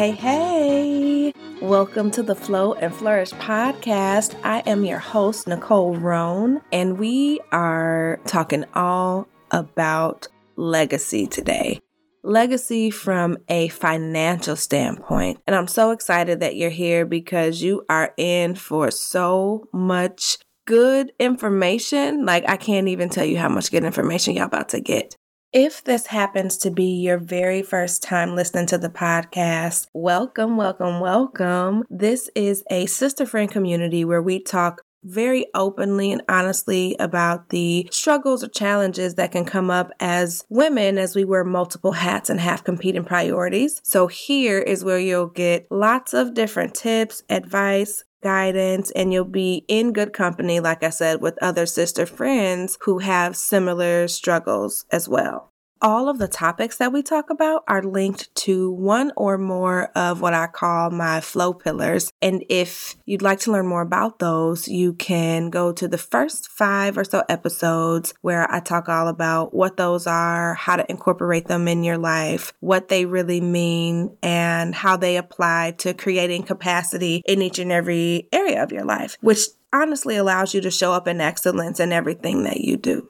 hey, hey. Welcome to the Flow and Flourish podcast. I am your host, Nicole Roan, and we are talking all about legacy today. Legacy from a financial standpoint. And I'm so excited that you're here because you are in for so much good information. Like, I can't even tell you how much good information y'all about to get. If this happens to be your very first time listening to the podcast, welcome, welcome, welcome. This is a sister friend community where we talk very openly and honestly about the struggles or challenges that can come up as women as we wear multiple hats and have competing priorities. So, here is where you'll get lots of different tips, advice, guidance, and you'll be in good company, like I said, with other sister friends who have similar struggles as well all of the topics that we talk about are linked to one or more of what I call my flow pillars. And if you'd like to learn more about those, you can go to the first five or so episodes where I talk all about what those are, how to incorporate them in your life, what they really mean, and how they apply to creating capacity in each and every area of your life, which honestly allows you to show up in excellence in everything that you do.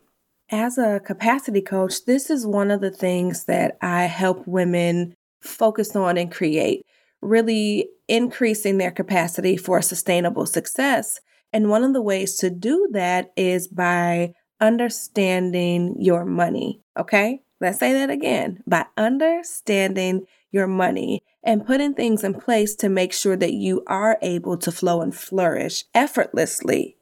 As a capacity coach, this is one of the things that I help women focus on and create, really increasing their capacity for sustainable success. And one of the ways to do that is by understanding your money. Okay, let's say that again by understanding your money and putting things in place to make sure that you are able to flow and flourish effortlessly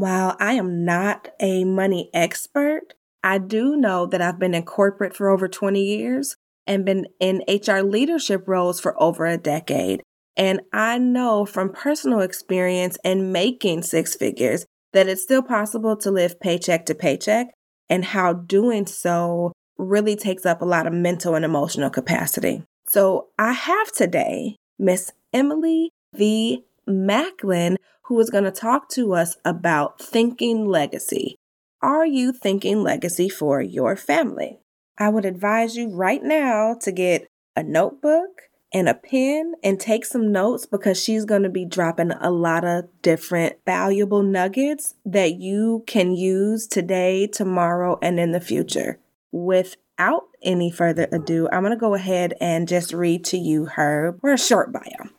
while I am not a money expert, I do know that I've been in corporate for over 20 years and been in HR leadership roles for over a decade. And I know from personal experience and making six figures that it's still possible to live paycheck to paycheck and how doing so really takes up a lot of mental and emotional capacity. So I have today Miss Emily V. Macklin, who is going to talk to us about thinking legacy. Are you thinking legacy for your family? I would advise you right now to get a notebook and a pen and take some notes because she's going to be dropping a lot of different valuable nuggets that you can use today, tomorrow, and in the future. Without any further ado, I'm going to go ahead and just read to you her or a short bio.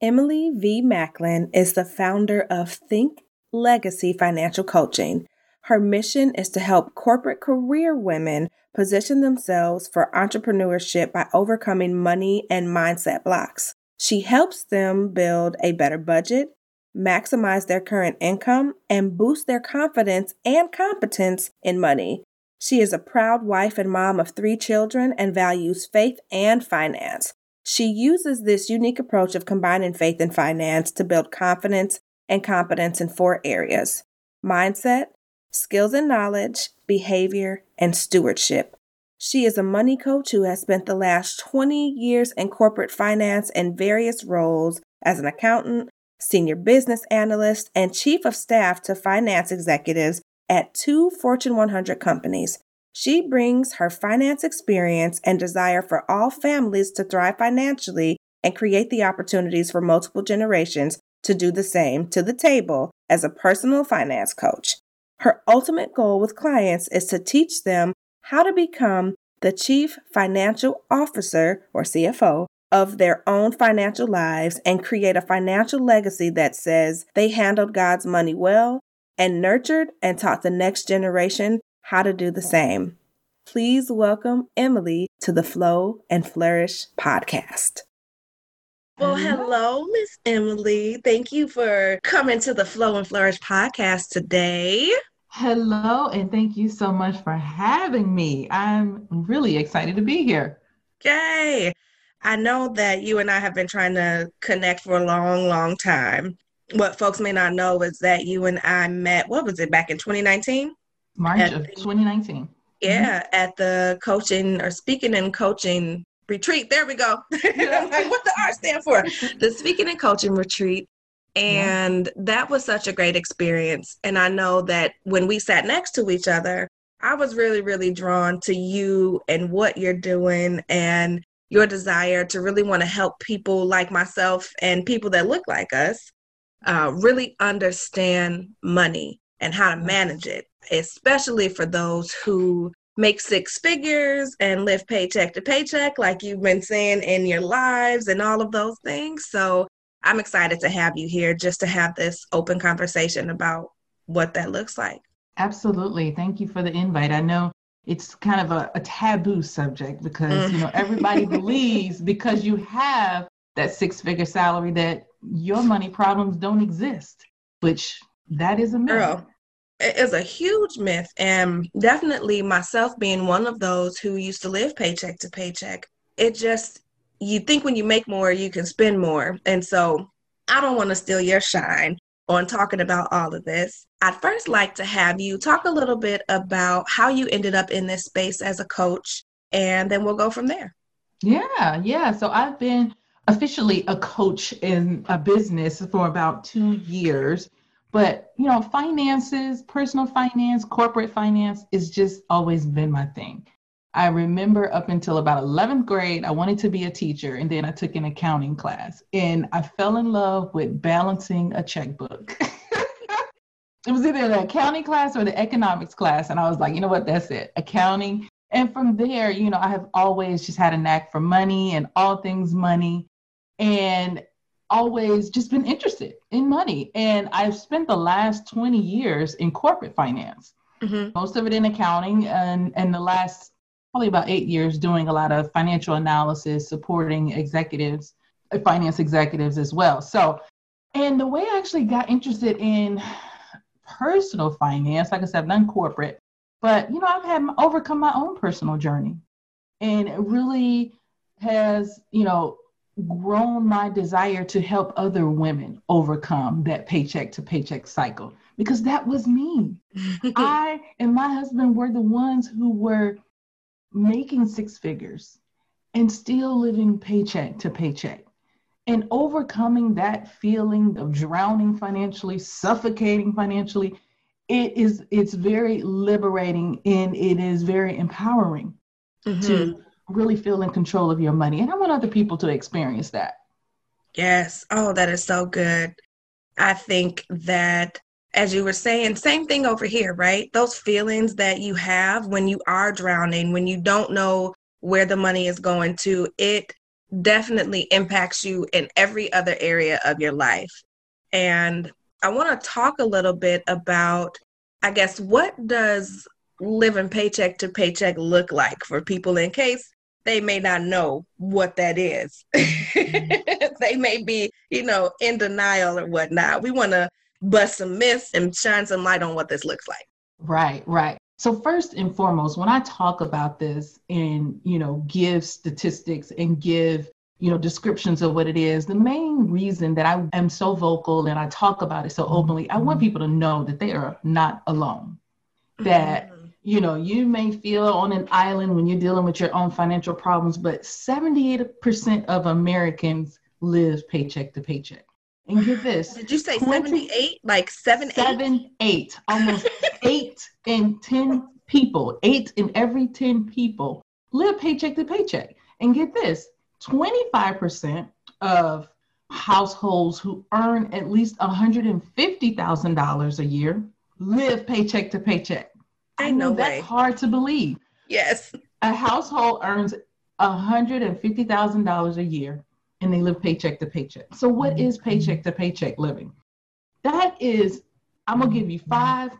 Emily V. Macklin is the founder of Think Legacy Financial Coaching. Her mission is to help corporate career women position themselves for entrepreneurship by overcoming money and mindset blocks. She helps them build a better budget, maximize their current income, and boost their confidence and competence in money. She is a proud wife and mom of three children and values faith and finance. She uses this unique approach of combining faith and finance to build confidence and competence in four areas mindset, skills and knowledge, behavior, and stewardship. She is a money coach who has spent the last 20 years in corporate finance in various roles as an accountant, senior business analyst, and chief of staff to finance executives at two Fortune 100 companies. She brings her finance experience and desire for all families to thrive financially and create the opportunities for multiple generations to do the same to the table as a personal finance coach. Her ultimate goal with clients is to teach them how to become the chief financial officer or CFO of their own financial lives and create a financial legacy that says they handled God's money well and nurtured and taught the next generation how to do the same. Please welcome Emily to the Flow and Flourish podcast. Well, hello, Miss Emily. Thank you for coming to the Flow and Flourish podcast today. Hello, and thank you so much for having me. I'm really excited to be here. Yay! I know that you and I have been trying to connect for a long, long time. What folks may not know is that you and I met, what was it, back in 2019? March at of 2019. Mm-hmm. Yeah, mm-hmm. at the coaching or speaking and coaching retreat. There we go. like, what the R stand for? The speaking and coaching retreat. And yeah. that was such a great experience. And I know that when we sat next to each other, I was really, really drawn to you and what you're doing and your desire to really want to help people like myself and people that look like us uh, really understand money and how to manage it, especially for those who make six figures and live paycheck to paycheck, like you've been saying in your lives and all of those things. So I'm excited to have you here just to have this open conversation about what that looks like. Absolutely. Thank you for the invite. I know it's kind of a, a taboo subject because, you know, everybody mm. believes because you have that six figure salary that your money problems don't exist, which that is a myth. Girl, is a huge myth. And definitely myself being one of those who used to live paycheck to paycheck, it just, you think when you make more, you can spend more. And so I don't want to steal your shine on talking about all of this. I'd first like to have you talk a little bit about how you ended up in this space as a coach, and then we'll go from there. Yeah, yeah. So I've been officially a coach in a business for about two years. But, you know, finances, personal finance, corporate finance is just always been my thing. I remember up until about 11th grade, I wanted to be a teacher, and then I took an accounting class, and I fell in love with balancing a checkbook. it was either the accounting class or the economics class, and I was like, you know what, that's it, accounting. And from there, you know, I have always just had a knack for money and all things money, and always just been interested in money. And I've spent the last 20 years in corporate finance, mm-hmm. most of it in accounting, and, and the last probably about eight years doing a lot of financial analysis, supporting executives, uh, finance executives as well. So, and the way I actually got interested in personal finance, like I said, I've done corporate, but you know, I've had overcome my own personal journey, and it really has, you know, grown my desire to help other women overcome that paycheck to paycheck cycle because that was me. I and my husband were the ones who were making six figures and still living paycheck to paycheck and overcoming that feeling of drowning financially suffocating financially it is it's very liberating and it is very empowering mm-hmm. to really feel in control of your money and i want other people to experience that yes oh that is so good i think that as you were saying, same thing over here, right? Those feelings that you have when you are drowning, when you don't know where the money is going to, it definitely impacts you in every other area of your life. And I want to talk a little bit about, I guess, what does living paycheck to paycheck look like for people in case they may not know what that is. Mm-hmm. they may be, you know, in denial or whatnot. We want to bust some myths and shine some light on what this looks like. Right, right. So first and foremost, when I talk about this and you know give statistics and give you know descriptions of what it is, the main reason that I am so vocal and I talk about it so mm-hmm. openly, I want mm-hmm. people to know that they are not alone. That mm-hmm. You know you may feel on an island when you're dealing with your own financial problems, but 78% of Americans live paycheck to paycheck. And get this. Did you say 78? Like seven, seven eight? eight. Almost eight in 10 people, eight in every 10 people live paycheck to paycheck. And get this 25% of households who earn at least $150,000 a year live paycheck to paycheck. I know that's way. hard to believe. Yes. A household earns $150,000 a year and they live paycheck to paycheck. So what mm-hmm. paycheck to paycheck living? That is, I'm gonna give you five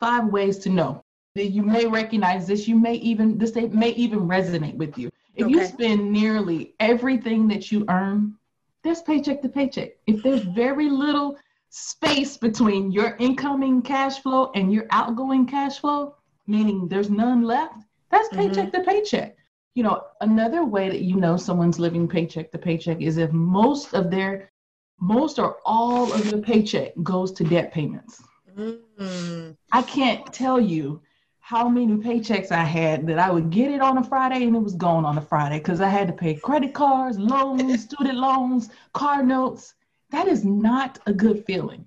five ways to know that you may recognize this. You may even this may even resonate with you. If okay. you spend nearly everything that you earn, there's paycheck to paycheck. If there's very little space between your incoming cash flow and your outgoing cash flow, meaning there's none left, that's paycheck mm-hmm. to paycheck you know, another way that you know someone's living paycheck to paycheck is if most of their, most or all of their paycheck goes to debt payments. Mm-hmm. I can't tell you how many paychecks I had that I would get it on a Friday and it was gone on a Friday because I had to pay credit cards, loans, student loans, car notes. That is not a good feeling.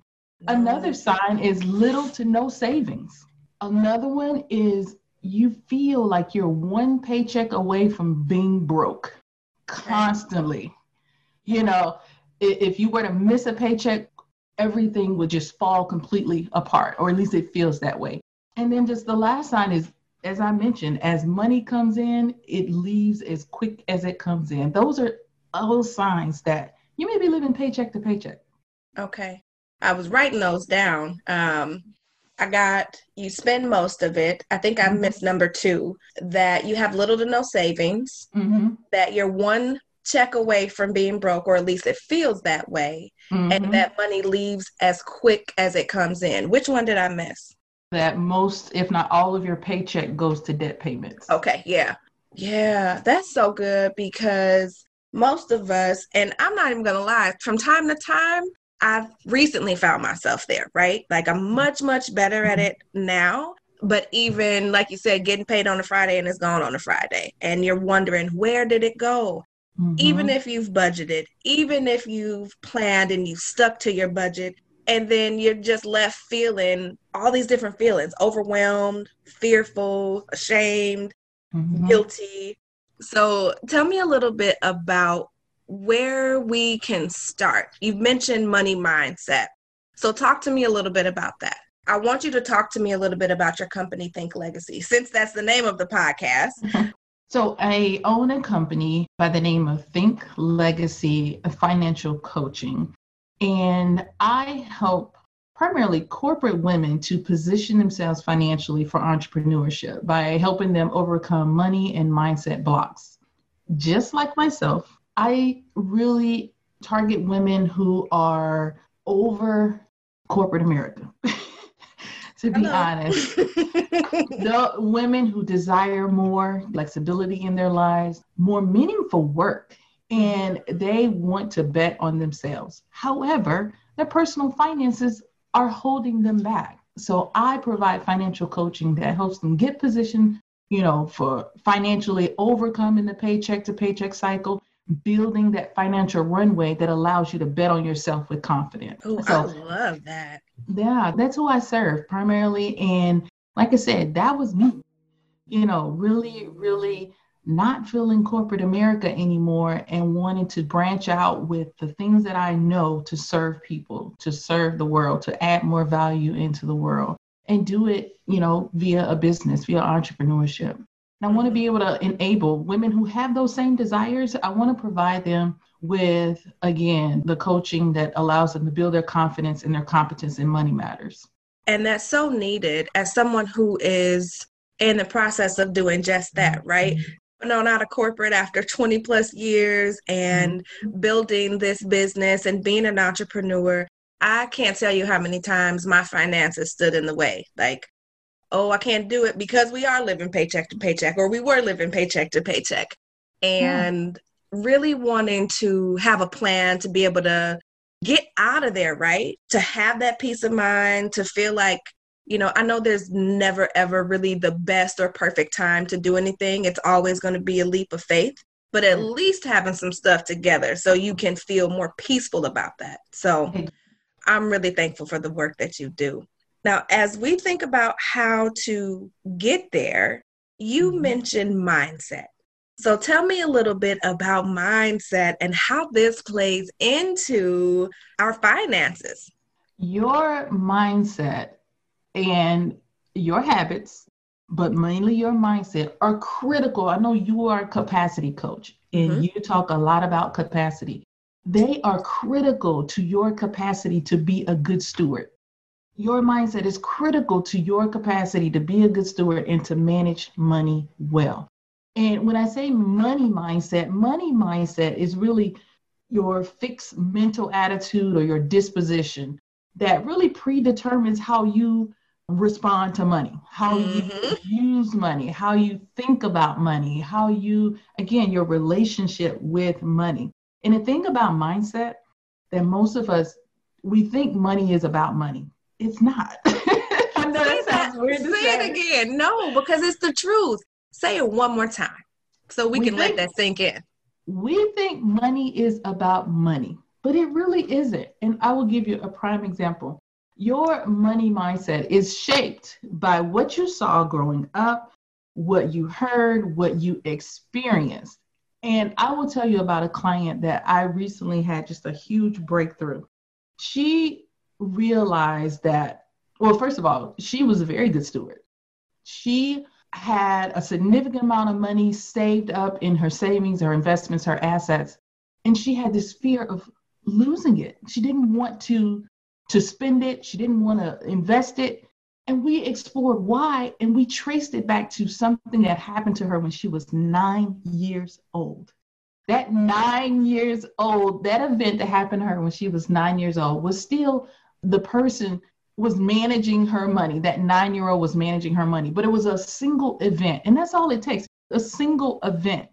Another sign is little to no savings. Another one is you feel like you're one paycheck away from being broke. constantly. You know, if you were to miss a paycheck, everything would just fall completely apart, or at least it feels that way. And then just the last sign is, as I mentioned, as money comes in, it leaves as quick as it comes in. Those are all signs that you may be living paycheck to paycheck. Okay. I was writing those down. Um, I got you spend most of it. I think I mm-hmm. missed number two that you have little to no savings, mm-hmm. that you're one check away from being broke, or at least it feels that way, mm-hmm. and that money leaves as quick as it comes in. Which one did I miss? That most, if not all, of your paycheck goes to debt payments. Okay, yeah. Yeah, that's so good because most of us, and I'm not even gonna lie, from time to time, I've recently found myself there, right? Like I'm much, much better at it now. But even like you said, getting paid on a Friday and it's gone on a Friday, and you're wondering where did it go? Mm-hmm. Even if you've budgeted, even if you've planned and you've stuck to your budget, and then you're just left feeling all these different feelings overwhelmed, fearful, ashamed, mm-hmm. guilty. So tell me a little bit about where we can start. You've mentioned money mindset. So, talk to me a little bit about that. I want you to talk to me a little bit about your company, Think Legacy, since that's the name of the podcast. Uh-huh. So, I own a company by the name of Think Legacy Financial Coaching, and I help primarily corporate women to position themselves financially for entrepreneurship by helping them overcome money and mindset blocks. Just like myself, I really target women who are over corporate America. to be Hello. honest, the women who desire more flexibility in their lives, more meaningful work, and they want to bet on themselves. However, their personal finances are holding them back. So I provide financial coaching that helps them get positioned, you know, for financially overcoming the paycheck to paycheck cycle building that financial runway that allows you to bet on yourself with confidence. Oh, so, I love that. Yeah, that's who I serve primarily. And like I said, that was me, you know, really, really not feeling corporate America anymore and wanting to branch out with the things that I know to serve people, to serve the world, to add more value into the world and do it, you know, via a business, via entrepreneurship. And I want to be able to enable women who have those same desires. I want to provide them with, again, the coaching that allows them to build their confidence and their competence in money matters. And that's so needed as someone who is in the process of doing just that, right? Mm-hmm. No, not a corporate after 20 plus years and mm-hmm. building this business and being an entrepreneur. I can't tell you how many times my finances stood in the way. Like, oh, I can't do it because we are living paycheck to paycheck, or we were living paycheck to paycheck. And really wanting to have a plan to be able to get out of there, right? To have that peace of mind, to feel like, you know, I know there's never ever really the best or perfect time to do anything. It's always going to be a leap of faith, but at mm. least having some stuff together so you can feel more peaceful about that. So I'm really thankful for the work that you do. Now, as we think about how to get there, you mm-hmm. mentioned mindset. So tell me a little bit about mindset and how this plays into our finances. Your mindset and your habits, but mainly your mindset, are critical. I know you are a capacity coach and mm-hmm. you talk a lot about capacity. They are critical to your capacity to be a good steward your mindset is critical to your capacity to be a good steward and to manage money well. And when I say money mindset, money mindset is really your fixed mental attitude or your disposition that really predetermines how you respond to money, how mm-hmm. you use money, how you think about money, how you, again, your relationship with money. And the thing about mindset that most of us, we think money is about money it's not. I know say that, that say, say it again. No, because it's the truth. Say it one more time so we, we can think, let that sink in. We think money is about money, but it really isn't. And I will give you a prime example. Your money mindset is shaped by what you saw growing up, what you heard, what you experienced. And I will tell you about a client that I recently had just a huge breakthrough. She realized that, well, first of all, she was a very good steward. She had a significant amount of money saved up in her savings, her investments, her assets, and she had this fear of losing it. She didn't want to to spend it. She didn't want to invest it. And we explored why, and we traced it back to something that happened to her when she was nine years old. That nine years old, that event that happened to her when she was nine years old was still the person was managing her money. That nine year old was managing her money, but it was a single event. And that's all it takes a single event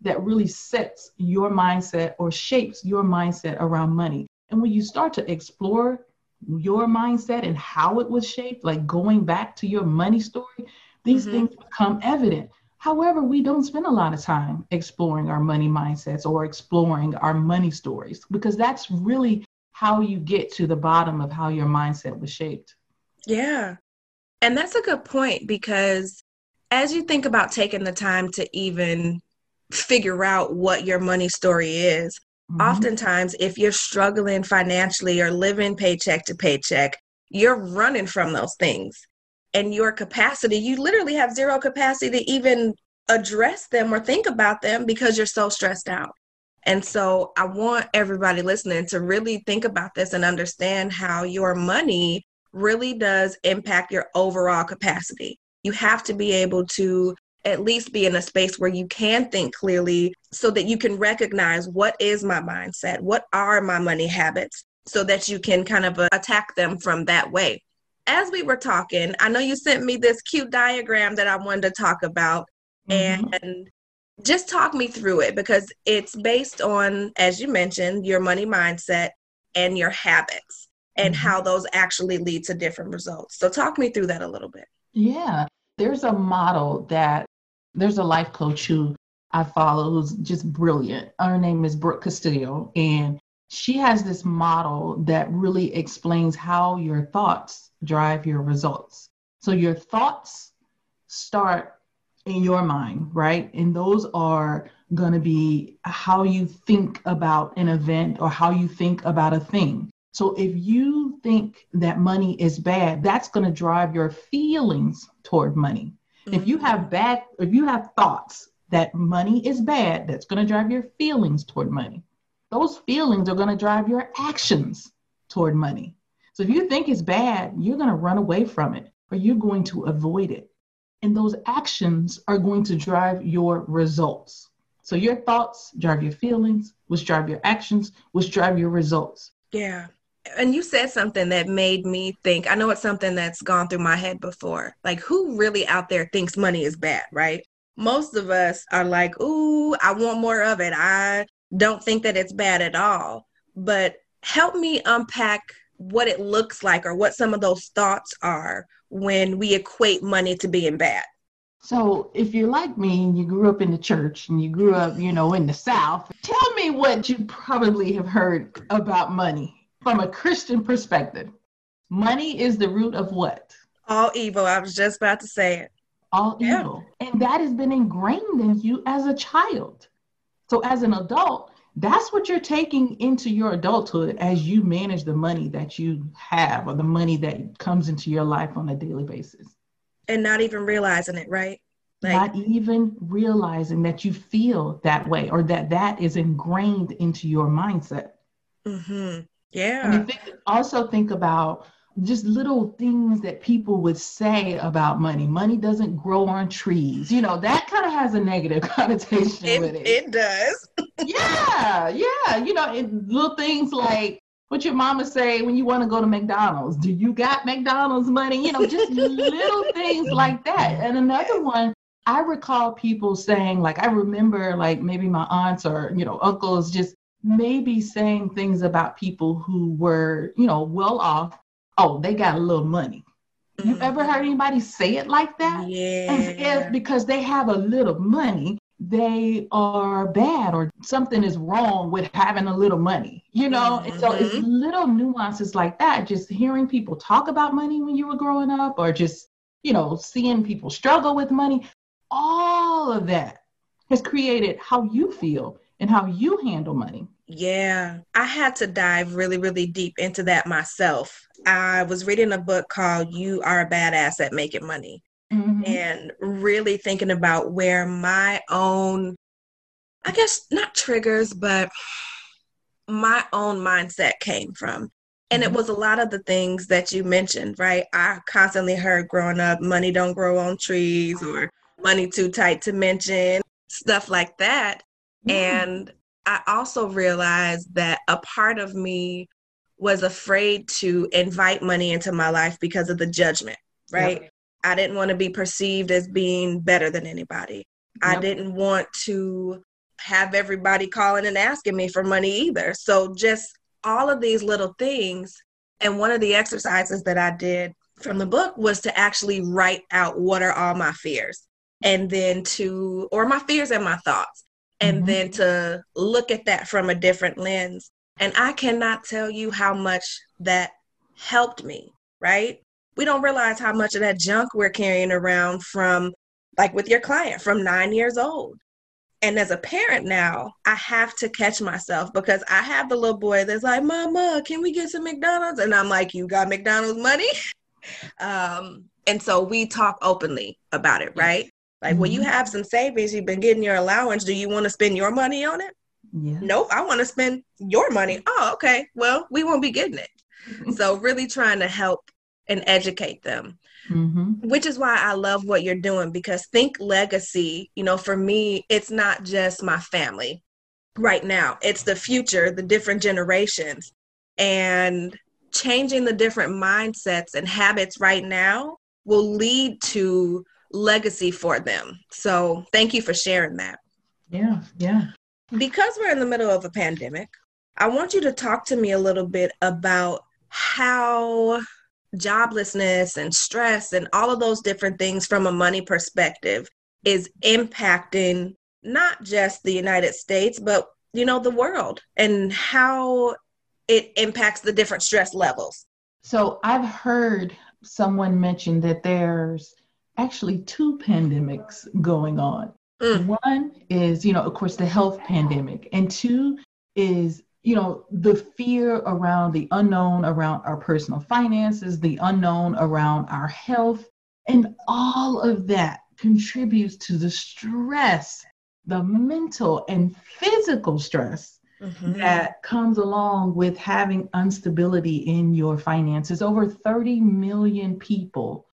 that really sets your mindset or shapes your mindset around money. And when you start to explore your mindset and how it was shaped, like going back to your money story, these mm-hmm. things become evident. However, we don't spend a lot of time exploring our money mindsets or exploring our money stories because that's really how you get to the bottom of how your mindset was shaped. Yeah. And that's a good point because as you think about taking the time to even figure out what your money story is, mm-hmm. oftentimes if you're struggling financially or living paycheck to paycheck, you're running from those things. And your capacity, you literally have zero capacity to even address them or think about them because you're so stressed out. And so I want everybody listening to really think about this and understand how your money really does impact your overall capacity. You have to be able to at least be in a space where you can think clearly so that you can recognize what is my mindset? What are my money habits? So that you can kind of uh, attack them from that way. As we were talking, I know you sent me this cute diagram that I wanted to talk about. Mm-hmm. And just talk me through it because it's based on, as you mentioned, your money mindset and your habits and mm-hmm. how those actually lead to different results. So, talk me through that a little bit. Yeah, there's a model that there's a life coach who I follow who's just brilliant. Her name is Brooke Castillo, and she has this model that really explains how your thoughts drive your results. So, your thoughts start in your mind, right? And those are going to be how you think about an event or how you think about a thing. So if you think that money is bad, that's going to drive your feelings toward money. Mm-hmm. If you mm-hmm. have bad, if you have thoughts that money is bad, that's going to drive your feelings toward money. Those feelings are going to drive your actions toward money. So if you think it's bad, you're going to run away from it or you're going to avoid it. And those actions are going to drive your results. So your thoughts drive your feelings, which drive your actions, which drive your results. Yeah. And you said something that made me think. I know it's something that's gone through my head before. Like, who really out there thinks money is bad, right? Most of us are like, ooh, I want more of it. I don't think that it's bad at all. But help me unpack what it looks like or what some of those thoughts are when we equate money to being bad. So, if you're like me and you grew up in the church and you grew up, you know, in the South, tell me what you probably have heard about money from a Christian perspective. Money is the root of what? All evil. I was just about to say it. All yeah. evil. And that has been ingrained in you as a child. So, as an adult, that's what you're taking into your adulthood as you manage the money that you have or the money that comes into your life on a daily basis. And not even realizing it, right? Like, not even realizing that you feel that way or that that is ingrained into your mindset. Mm-hmm. Yeah. I mean, think, also think about just little things that people would say about money. Money doesn't grow on trees. You know, that kind of has a negative connotation it, with it. It does. yeah, yeah. You know, it, little things like what your mama say when you want to go to McDonald's. Do you got McDonald's money? You know, just little things like that. And another one, I recall people saying, like, I remember, like, maybe my aunts or, you know, uncles just maybe saying things about people who were, you know, well off oh, they got a little money. Mm-hmm. You ever heard anybody say it like that? Yeah. As if because they have a little money, they are bad or something is wrong with having a little money, you know? Mm-hmm. And so it's mm-hmm. little nuances like that. Just hearing people talk about money when you were growing up or just, you know, seeing people struggle with money, all of that has created how you feel and how you handle money. Yeah, I had to dive really, really deep into that myself. I was reading a book called You Are a Badass at Making Money mm-hmm. and really thinking about where my own, I guess, not triggers, but my own mindset came from. And mm-hmm. it was a lot of the things that you mentioned, right? I constantly heard growing up money don't grow on trees or money too tight to mention, stuff like that. Mm-hmm. And I also realized that a part of me was afraid to invite money into my life because of the judgment, right? Yep. I didn't want to be perceived as being better than anybody. Yep. I didn't want to have everybody calling and asking me for money either. So just all of these little things. And one of the exercises that I did from the book was to actually write out what are all my fears and then to, or my fears and my thoughts, and mm-hmm. then to look at that from a different lens. And I cannot tell you how much that helped me, right? We don't realize how much of that junk we're carrying around from, like with your client, from nine years old. And as a parent now, I have to catch myself because I have the little boy that's like, Mama, can we get some McDonald's? And I'm like, You got McDonald's money? um, and so we talk openly about it, right? Like mm-hmm. when you have some savings, you've been getting your allowance. Do you want to spend your money on it? Yeah. Nope, I want to spend your money. Oh, okay. Well, we won't be getting it. so really trying to help and educate them. Mm-hmm. Which is why I love what you're doing because think legacy, you know, for me, it's not just my family right now, it's the future, the different generations. And changing the different mindsets and habits right now will lead to legacy for them. So thank you for sharing that. Yeah, yeah. Because we're in the middle of a pandemic, I want you to talk to me a little bit about how joblessness and stress and all of those different things from a money perspective is impacting not just the United States, but you know, the world and how it impacts the different stress levels. So I've heard someone mention that there's actually two pandemics going on. Mm. One is, you know, of course, the health pandemic, and two is you know, the fear around the unknown around our personal finances, the unknown around our health, and all of that contributes to the stress, the mental and physical stress mm-hmm. that comes along with having instability in your finances. Over 30 million people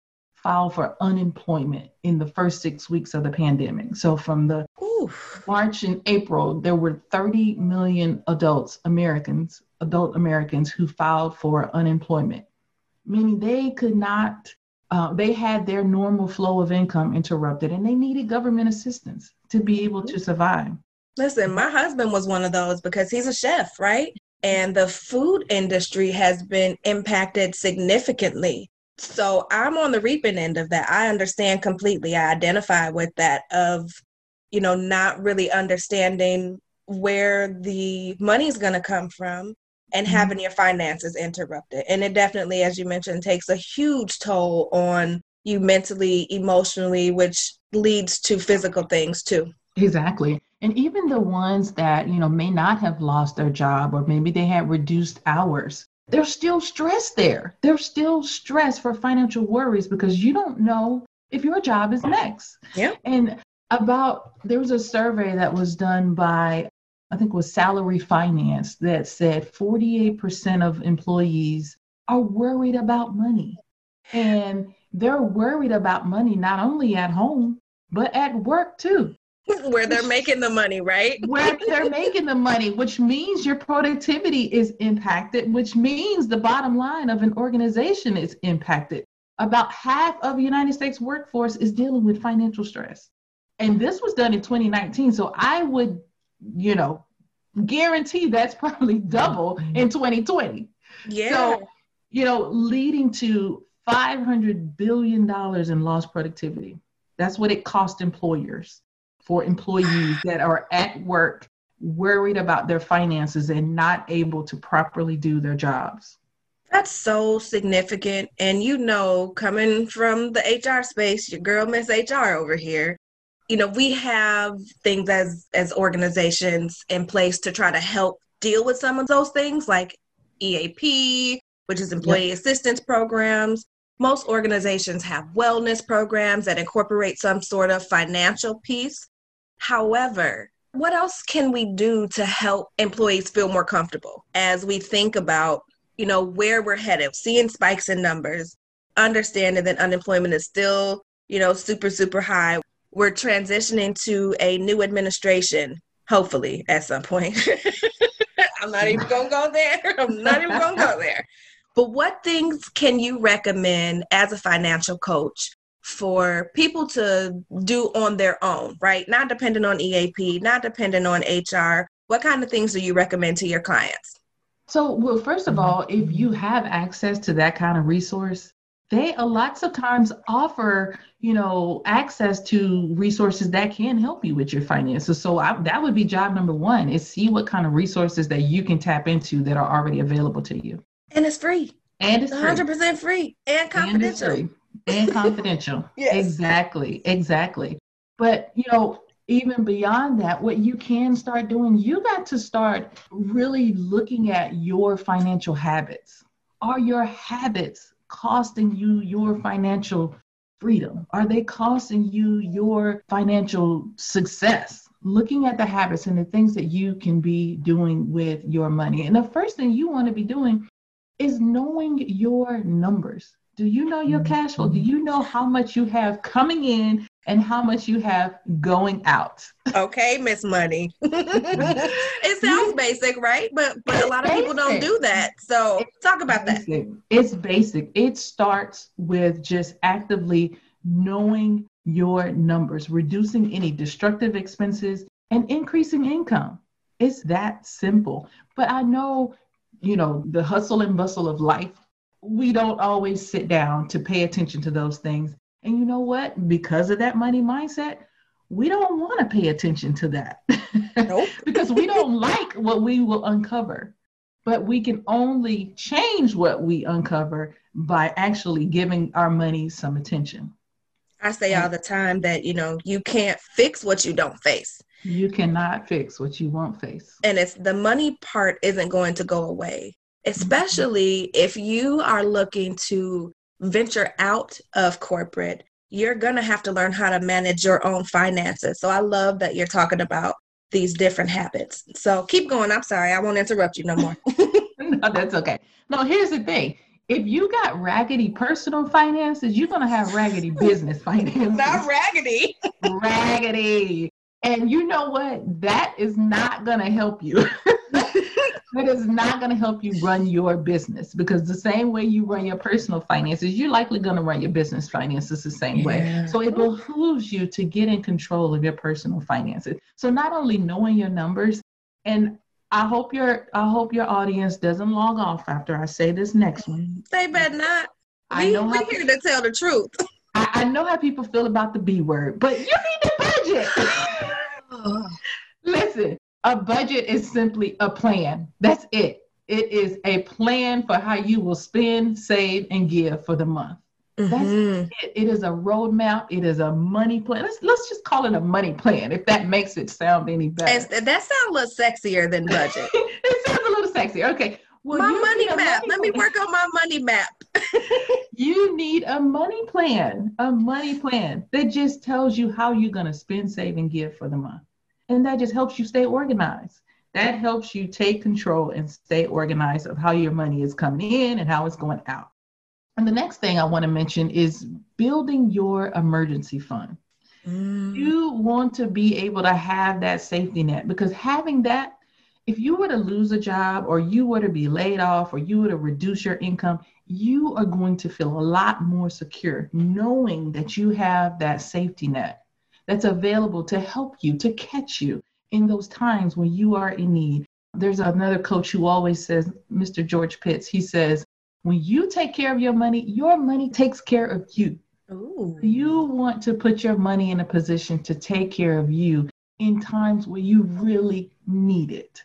filed for unemployment in the first six weeks of the pandemic. So from the Oof. March and April, there were 30 million adults, Americans, adult Americans who filed for unemployment, meaning they could not, uh, they had their normal flow of income interrupted and they needed government assistance to be able to survive. Listen, my husband was one of those because he's a chef, right? And the food industry has been impacted significantly so I'm on the reaping end of that. I understand completely. I identify with that of, you know, not really understanding where the money's going to come from and mm-hmm. having your finances interrupted. And it definitely, as you mentioned, takes a huge toll on you mentally, emotionally, which leads to physical things too. Exactly. And even the ones that, you know, may not have lost their job or maybe they had reduced hours, there's still stress there. There's still stress for financial worries because you don't know if your job is next. Yeah. And about there was a survey that was done by I think it was Salary Finance that said 48% of employees are worried about money. And they're worried about money not only at home, but at work too. where they're making the money, right? where they're making the money, which means your productivity is impacted, which means the bottom line of an organization is impacted. About half of the United States workforce is dealing with financial stress. And this was done in 2019. So I would, you know, guarantee that's probably double mm-hmm. in 2020. Yeah. So, you know, leading to $500 billion in lost productivity. That's what it cost employers for employees that are at work worried about their finances and not able to properly do their jobs. That's so significant. And you know, coming from the HR space, your girl Miss HR over here, you know, we have things as as organizations in place to try to help deal with some of those things like EAP, which is employee yep. assistance programs. Most organizations have wellness programs that incorporate some sort of financial piece. However, what else can we do to help employees feel more comfortable as we think about, you know, where we're headed, seeing spikes in numbers, understanding that unemployment is still, you know, super super high. We're transitioning to a new administration, hopefully at some point. I'm not even to go there. I'm not even to go there. But what things can you recommend as a financial coach for people to do on their own, right? Not dependent on EAP, not dependent on HR. What kind of things do you recommend to your clients? So, well, first of all, if you have access to that kind of resource, they a lots of times offer you know access to resources that can help you with your finances so I, that would be job number one is see what kind of resources that you can tap into that are already available to you and it's free and it's 100% free, free and confidential and, and confidential yes. exactly exactly but you know even beyond that what you can start doing you got to start really looking at your financial habits are your habits costing you your financial freedom? Are they costing you your financial success? Looking at the habits and the things that you can be doing with your money. And the first thing you want to be doing is knowing your numbers. Do you know your mm-hmm. cash flow? Do you know how much you have coming in and how much you have going out. Okay, Miss Money. it sounds basic, right? But but a lot of people don't do that. So it's talk about basic. that. It's basic. It starts with just actively knowing your numbers, reducing any destructive expenses and increasing income. It's that simple. But I know, you know, the hustle and bustle of life, we don't always sit down to pay attention to those things. And you know what? Because of that money mindset, we don't want to pay attention to that. Nope. because we don't like what we will uncover. But we can only change what we uncover by actually giving our money some attention. I say all the time that, you know, you can't fix what you don't face. You cannot fix what you won't face. And it's the money part isn't going to go away, especially if you are looking to venture out of corporate, you're going to have to learn how to manage your own finances. So I love that you're talking about these different habits. So keep going. I'm sorry. I won't interrupt you no more. no, that's okay. No, here's the thing. If you got raggedy personal finances, you're going to have raggedy business finances. Not raggedy. raggedy. And you know what? That is not going to help you. that is not going to help you run your business because the same way you run your personal finances, you're likely going to run your business finances the same yeah. way. So it behooves you to get in control of your personal finances. So not only knowing your numbers, and I hope your I hope your audience doesn't log off after I say this next one. They better not. I we, know we're here to tell the truth. I, I know how people feel about the B word, but you need to budget. A budget is simply a plan. That's it. It is a plan for how you will spend, save, and give for the month. Mm-hmm. That's it. It is a roadmap. It is a money plan. Let's let's just call it a money plan, if that makes it sound any better. that sounds a little sexier than budget. it sounds a little sexier. Okay. Well, my money map. Money Let me work on my money map. you need a money plan. A money plan that just tells you how you're going to spend, save, and give for the month. And that just helps you stay organized. That helps you take control and stay organized of how your money is coming in and how it's going out. And the next thing I want to mention is building your emergency fund. Mm. You want to be able to have that safety net because having that, if you were to lose a job or you were to be laid off or you were to reduce your income, you are going to feel a lot more secure knowing that you have that safety net that's available to help you, to catch you in those times when you are in need. There's another coach who always says, Mr. George Pitts, he says, when you take care of your money, your money takes care of you. Ooh. You want to put your money in a position to take care of you in times where you really need it.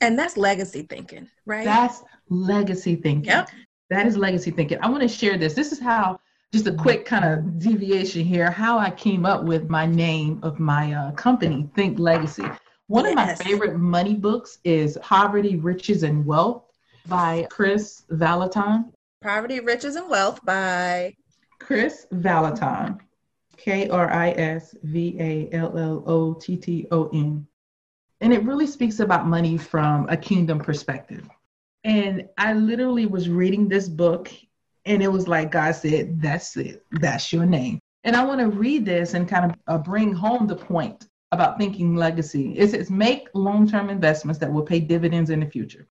And that's legacy thinking, right? That's legacy thinking. Yep. That is legacy thinking. I want to share this. This is how just a quick kind of deviation here how I came up with my name of my uh, company, Think Legacy. One yes. of my favorite money books is Poverty, Riches, and Wealth by Kris Vallotton. Poverty, Riches, and Wealth by Kris Vallotton. K R I S V A L L O T T O N. And it really speaks about money from a kingdom perspective. And I literally was reading this book, and it was like God said, That's it, that's your name. And I want to read this and kind of uh, bring home the point about thinking legacy. It says, Make long term investments that will pay dividends in the future.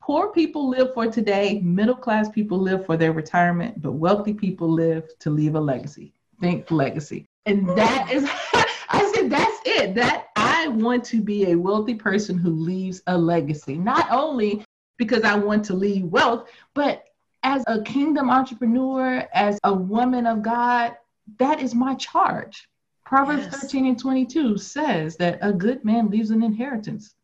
Poor people live for today, middle class people live for their retirement, but wealthy people live to leave a legacy think legacy. And that is, I said, that's it. That I want to be a wealthy person who leaves a legacy, not only because I want to leave wealth, but as a kingdom entrepreneur, as a woman of God, that is my charge. Proverbs yes. 13 and 22 says that a good man leaves an inheritance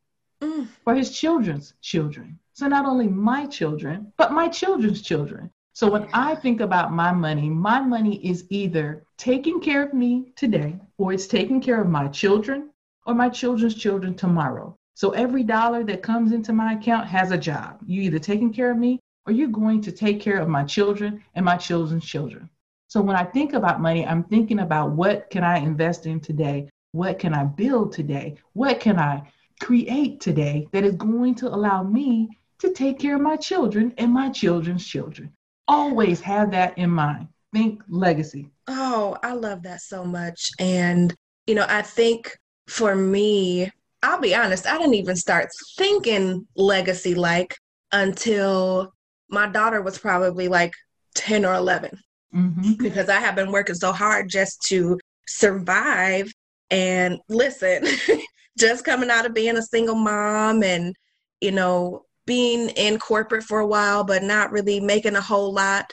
mm. for his children's children. So not only my children, but my children's children. So when I think about my money, my money is either taking care of me today, or it's taking care of my children or my children's children tomorrow. So every dollar that comes into my account has a job. You either taking care of me or you're going to take care of my children and my children's children. So when I think about money, I'm thinking about what can I invest in today? What can I build today? What can I create today that is going to allow me to take care of my children and my children's children? always have that in mind. Think legacy. Oh, I love that so much. And, you know, I think for me, I'll be honest, I didn't even start thinking legacy like until my daughter was probably like 10 or 11 mm-hmm. because I have been working so hard just to survive and listen, just coming out of being a single mom and, you know, being in corporate for a while, but not really making a whole lot,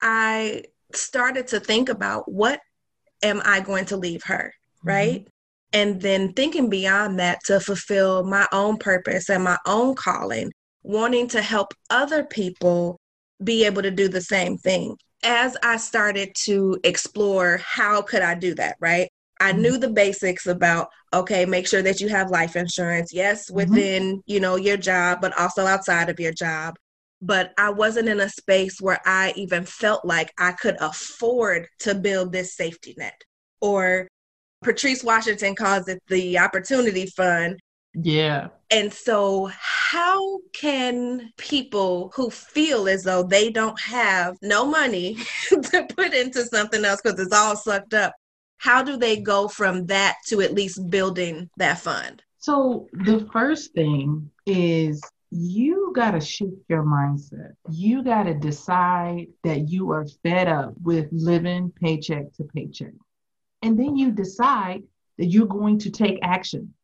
I started to think about what am I going to leave her, mm-hmm. right? And then thinking beyond that to fulfill my own purpose and my own calling, wanting to help other people be able to do the same thing. As I started to explore how could I do that, right? I mm-hmm. knew the basics about okay, make sure that you have life insurance. Yes, mm-hmm. within, mm-hmm. you know, your job, but also outside of your job. But I wasn't in a space where I even felt like I could afford to build this safety net. Or Patrice Washington calls it the opportunity fund. Yeah. And so, how can people who feel as though they don't have no money to put into something else because it's all sucked up, how do they go from that to at least building that fund? So the first thing is you got to shift your mindset. You got to decide that you are fed up with living paycheck to paycheck. And then you decide that you're going to take action.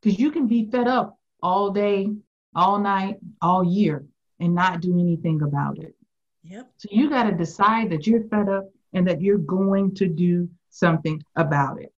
Because you can be fed up all day, all night, all year and not do anything about it. Yep. So you got to decide that you're fed up and that you're going to do something about it.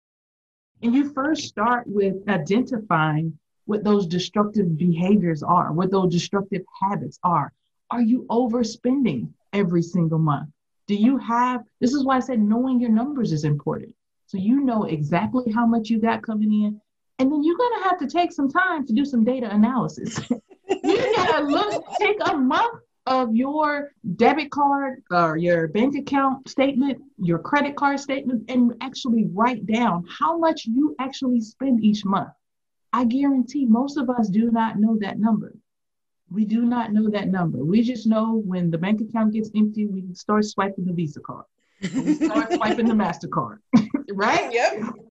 And you first start with identifying what those destructive behaviors are, what those destructive habits are. Are you overspending every single month? Do you have, this is why I said knowing your numbers is important. So you know exactly how much you got coming in. And then you're going to have to take some time to do some data analysis. you got to look, take a month of your debit card or your bank account statement, your credit card statement, and actually write down how much you actually spend each month. I guarantee most of us do not know that number. We do not know that number. We just know when the bank account gets empty, we start swiping the Visa card. we start swiping the MasterCard, right? Yep.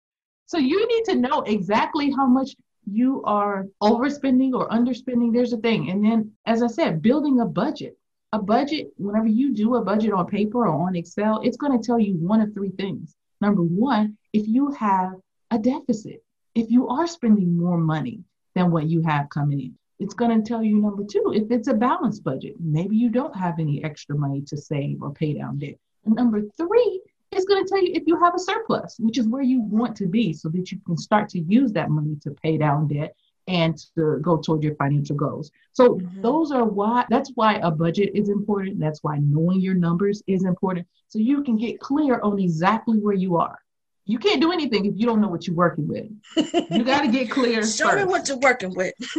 So you need to know exactly how much you are overspending or underspending, there's a thing. And then, as I said, building a budget. A budget, whenever you do a budget on paper or on Excel, it's going to tell you one of three things. Number one, if you have a deficit, if you are spending more money than what you have coming in, it's going to tell you number two, if it's a balanced budget, maybe you don't have any extra money to save or pay down debt. And number three, it's going to tell you if you have a surplus, which is where you want to be so that you can start to use that money to pay down debt and to go toward your financial goals. So mm-hmm. those are why that's why a budget is important. That's why knowing your numbers is important. So you can get clear on exactly where you are. You can't do anything if you don't know what you're working with. You got to get clear. show first. me what you're working with.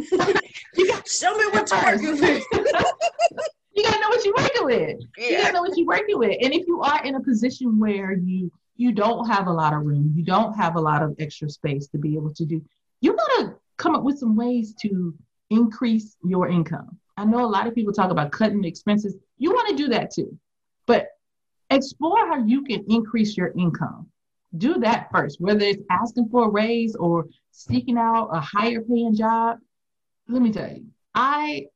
you got show me what you're working with. you got to know what you're working with. Yeah. You got to know what you're working with. And if you are in a position where you you don't have a lot of room, you don't have a lot of extra space to be able to do, you got to come up with some ways to increase your income. I know a lot of people talk about cutting expenses. You want to do that too. But explore how you can increase your income. Do that first, whether it's asking for a raise or seeking out a higher paying job. Let me tell you, I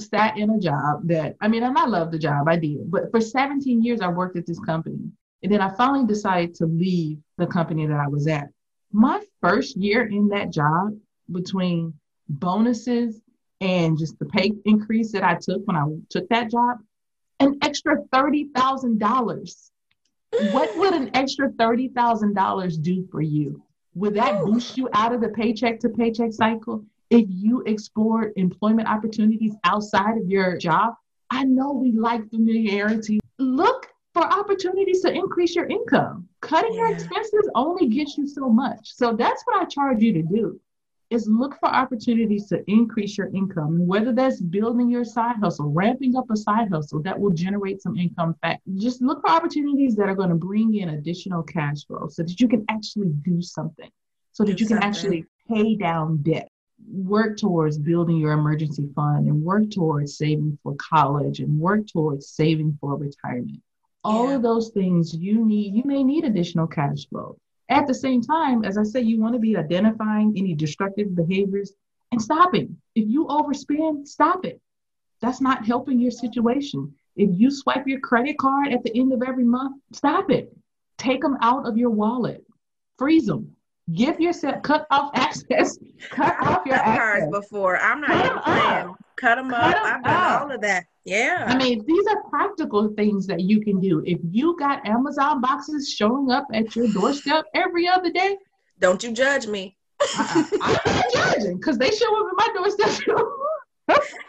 sat in a job that, I mean, and I love the job, I did, but for 17 years I worked at this company. And then I finally decided to leave the company that I was at. My first year in that job, between bonuses and just the pay increase that I took when I took that job, an extra $30,000. What would an extra $30,000 do for you? Would that boost you out of the paycheck to paycheck cycle if you explored employment opportunities outside of your job? I know we like familiarity. Look for opportunities to increase your income. Cutting yeah. your expenses only gets you so much. So that's what I charge you to do is look for opportunities to increase your income, whether that's building your side hustle, ramping up a side hustle that will generate some income back. Just look for opportunities that are going to bring in additional cash flow so that you can actually do something, so that do you can actually pay down debt. Work towards building your emergency fund and work towards saving for college and work towards saving for retirement. All yeah. of those things you need, you may need additional cash flow. At the same time, as I say, you want to be identifying any destructive behaviors and stopping. If you overspend, stop it. That's not helping your situation. If you swipe your credit card at the end of every month, stop it. Take them out of your wallet, freeze them. Give yourself cut off access. Cut off your access. cards before. I'm not cut playing. Cut them cut up. I've done all of that. Yeah. I mean, these are practical things that you can do. If you got Amazon boxes showing up at your doorstep every other day, don't you judge me. I, uh-uh. I'm not judging because they show up at my doorstep.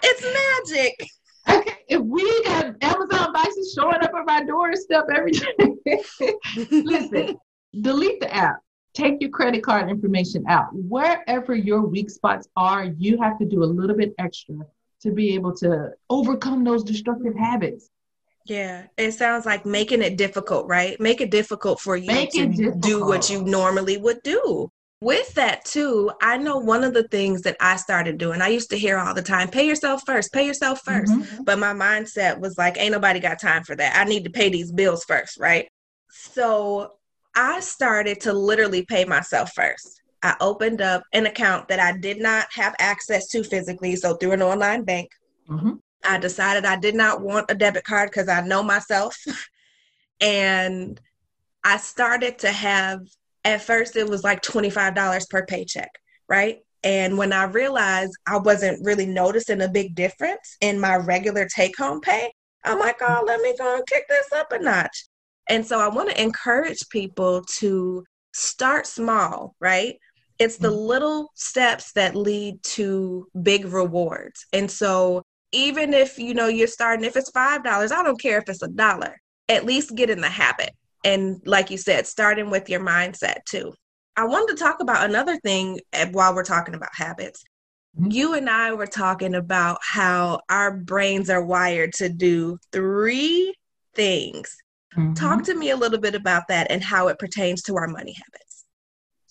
it's magic. Okay, if we got Amazon boxes showing up at my doorstep every day, listen, delete the app. Take your credit card information out. Wherever your weak spots are, you have to do a little bit extra to be able to overcome those destructive habits. Yeah, it sounds like making it difficult, right? Make it difficult for you Make to do what you normally would do. With that, too, I know one of the things that I started doing, I used to hear all the time pay yourself first, pay yourself 1st mm-hmm. But my mindset was like, ain't nobody got time for that. I need to pay these bills first, right? So I started to literally pay myself first. I opened up an account that I did not have access to physically, so through an online bank. Mm-hmm. I decided I did not want a debit card because I know myself. and I started to have, at first, it was like $25 per paycheck, right? And when I realized I wasn't really noticing a big difference in my regular take home pay, I'm like, oh, let me go and kick this up a notch. And so I want to encourage people to start small, right? It's the mm-hmm. little steps that lead to big rewards. And so even if you know you're starting if it's five dollars i don't care if it's a dollar at least get in the habit and like you said starting with your mindset too i wanted to talk about another thing eh, while we're talking about habits mm-hmm. you and i were talking about how our brains are wired to do three things mm-hmm. talk to me a little bit about that and how it pertains to our money habits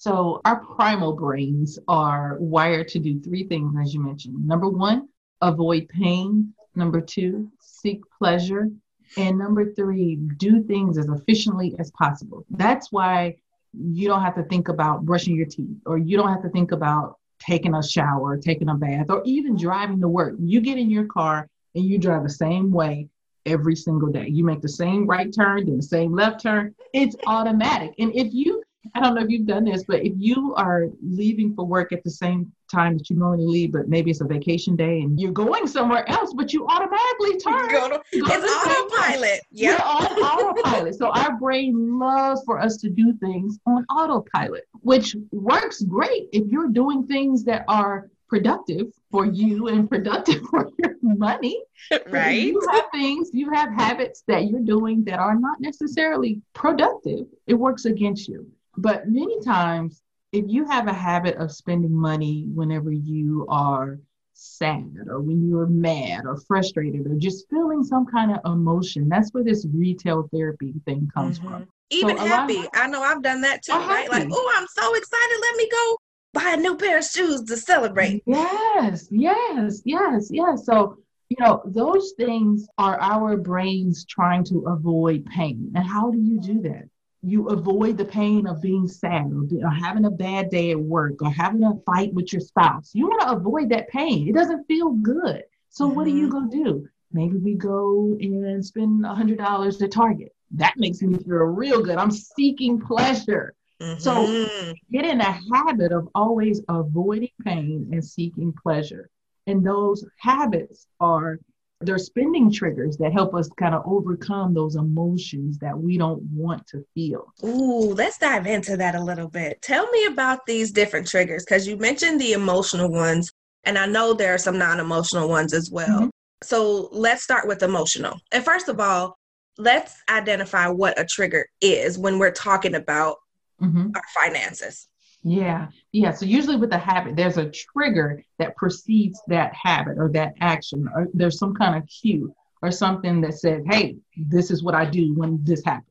so, our primal brains are wired to do three things, as you mentioned. Number one, avoid pain. Number two, seek pleasure. And number three, do things as efficiently as possible. That's why you don't have to think about brushing your teeth, or you don't have to think about taking a shower, taking a bath, or even driving to work. You get in your car and you drive the same way every single day. You make the same right turn, then the same left turn. It's automatic. And if you I don't know if you've done this, but if you are leaving for work at the same time that you normally leave, but maybe it's a vacation day and you're going somewhere else, but you automatically turn. Go to, go it's autopilot. Yeah. You're on autopilot. So our brain loves for us to do things on autopilot, which works great if you're doing things that are productive for you and productive for your money. Right. You have things, you have habits that you're doing that are not necessarily productive. It works against you. But many times, if you have a habit of spending money whenever you are sad or when you're mad or frustrated or just feeling some kind of emotion, that's where this retail therapy thing comes mm-hmm. from. Even so happy. Of, I know I've done that too, right? Happy. Like, oh, I'm so excited. Let me go buy a new pair of shoes to celebrate. Yes, yes, yes, yes. So, you know, those things are our brains trying to avoid pain. And how do you do that? You avoid the pain of being sad or, or having a bad day at work or having a fight with your spouse. You want to avoid that pain. It doesn't feel good. So, mm-hmm. what do you mm-hmm. go do? Maybe we go and spend a $100 at Target. That makes me feel real good. I'm seeking pleasure. Mm-hmm. So get in a habit of always avoiding pain and seeking pleasure. And those habits are they're spending triggers that help us kind of overcome those emotions that we don't want to feel. Ooh, let's dive into that a little bit. Tell me about these different triggers because you mentioned the emotional ones, and I know there are some non emotional ones as well. Mm-hmm. So let's start with emotional. And first of all, let's identify what a trigger is when we're talking about mm-hmm. our finances. Yeah, yeah. So usually with a habit, there's a trigger that precedes that habit or that action, or there's some kind of cue or something that says, "Hey, this is what I do when this happens."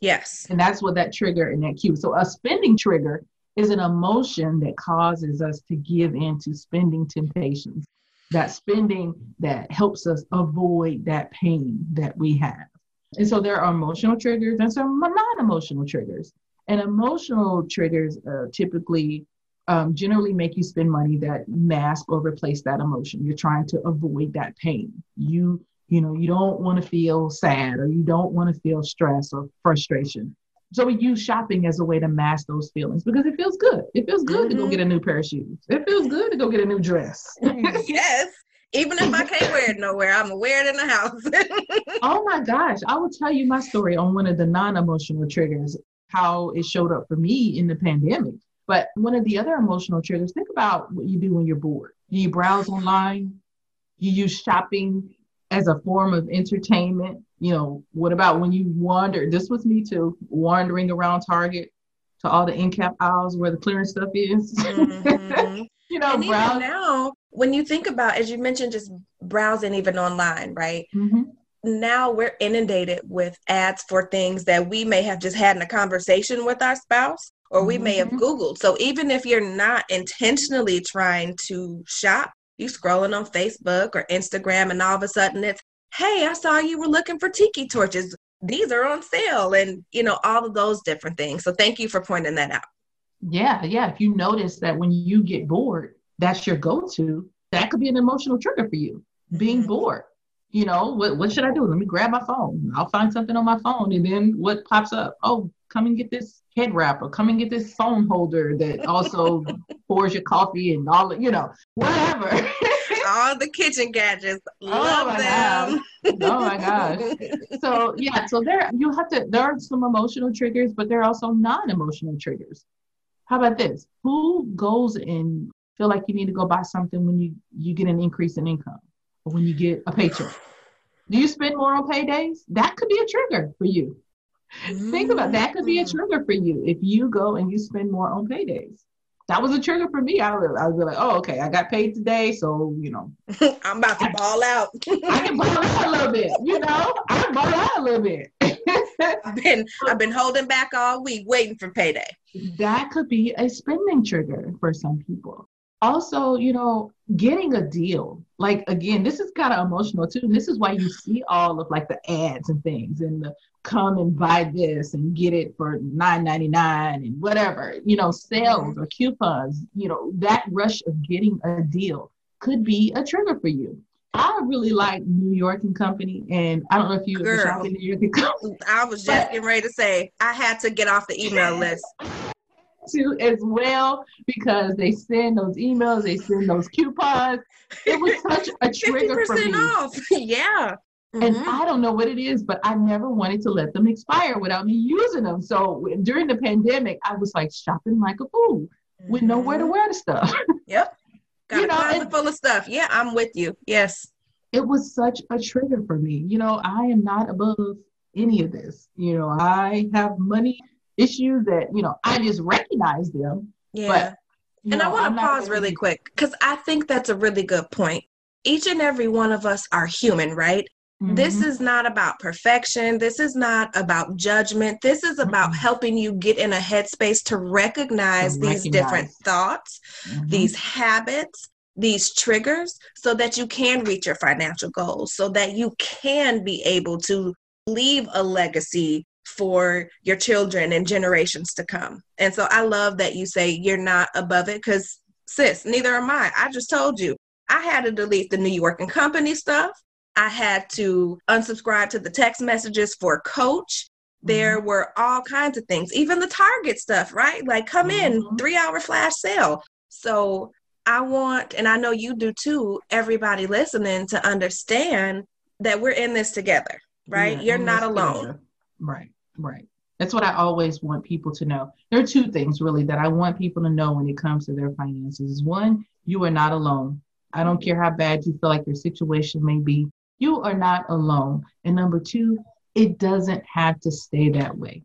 Yes, and that's what that trigger and that cue. So a spending trigger is an emotion that causes us to give in to spending temptations. That spending that helps us avoid that pain that we have. And so there are emotional triggers and some non-emotional triggers. And emotional triggers uh, typically um, generally make you spend money that mask or replace that emotion. You're trying to avoid that pain. You you know you don't want to feel sad or you don't want to feel stress or frustration. So we use shopping as a way to mask those feelings because it feels good. It feels good mm-hmm. to go mm-hmm. get a new pair of shoes. It feels good to go get a new dress. yes. Even if I can't wear it nowhere, I'm gonna wear it in the house. oh my gosh. I will tell you my story on one of the non-emotional triggers how it showed up for me in the pandemic. But one of the other emotional triggers, think about what you do when you're bored. You browse online, you use shopping as a form of entertainment. You know, what about when you wander? This was me too, wandering around Target to all the end cap aisles where the clearance stuff is. Mm-hmm. you know, and browse. now, when you think about, as you mentioned, just browsing even online, right? Mm-hmm now we're inundated with ads for things that we may have just had in a conversation with our spouse or we mm-hmm. may have mm-hmm. Googled. So even if you're not intentionally trying to shop, you scrolling on Facebook or Instagram and all of a sudden it's, hey, I saw you were looking for tiki torches. These are on sale and you know, all of those different things. So thank you for pointing that out. Yeah, yeah. If you notice that when you get bored, that's your go-to, that could be an emotional trigger for you. Being mm-hmm. bored you know, what, what should I do? Let me grab my phone. I'll find something on my phone. And then what pops up? Oh, come and get this head wrap or come and get this phone holder that also pours your coffee and all, you know, whatever. all the kitchen gadgets. Oh Love oh them. Gosh. Oh my gosh. So yeah, so there you have to there are some emotional triggers, but there are also non-emotional triggers. How about this? Who goes and feel like you need to go buy something when you you get an increase in income? Or when you get a paycheck? Do you spend more on paydays? That could be a trigger for you. Mm-hmm. Think about that could be a mm. trigger for you if you go and you spend more on paydays. That was a trigger for me. I was, I was like, oh, okay, I got paid today, so you know, I'm about to ball out. I can ball out a little bit, you know. I can ball out a little bit. I've been I've been holding back all week, waiting for payday. That could be a spending trigger for some people also, you know, getting a deal. Like again, this is kind of emotional too. And this is why you see all of like the ads and things and the come and buy this and get it for $9.99 and whatever, you know, sales or coupons, you know, that rush of getting a deal could be a trigger for you. I really like New York and Company, and I don't know if you Girl, shop in New York and Company. I was just but, getting ready to say I had to get off the email list to as well because they send those emails, they send those coupons. It was such a trigger for me. Off. yeah. Mm-hmm. And I don't know what it is, but I never wanted to let them expire without me using them. So during the pandemic, I was like shopping like a fool mm-hmm. with nowhere to wear the stuff. Yep. Got got you know, a closet full of stuff. Yeah, I'm with you. Yes. It was such a trigger for me. You know, I am not above any of this. You know, I have money issues that, you know, I just recognize them. Yeah. But, and know, I want to pause really quick because I think that's a really good point. Each and every one of us are human, right? Mm-hmm. This is not about perfection. This is not about judgment. This is about mm-hmm. helping you get in a headspace to recognize to these recognize. different thoughts, mm-hmm. these habits, these triggers, so that you can reach your financial goals, so that you can be able to leave a legacy for your children and generations to come. And so I love that you say you're not above it because, sis, neither am I. I just told you I had to delete the New York and Company stuff. I had to unsubscribe to the text messages for coach. There mm-hmm. were all kinds of things, even the Target stuff, right? Like, come mm-hmm. in, three hour flash sale. So, I want, and I know you do too, everybody listening to understand that we're in this together, right? Yeah, You're not alone. Together. Right, right. That's what I always want people to know. There are two things really that I want people to know when it comes to their finances. One, you are not alone. I don't care how bad you feel like your situation may be. You are not alone. And number two, it doesn't have to stay that way.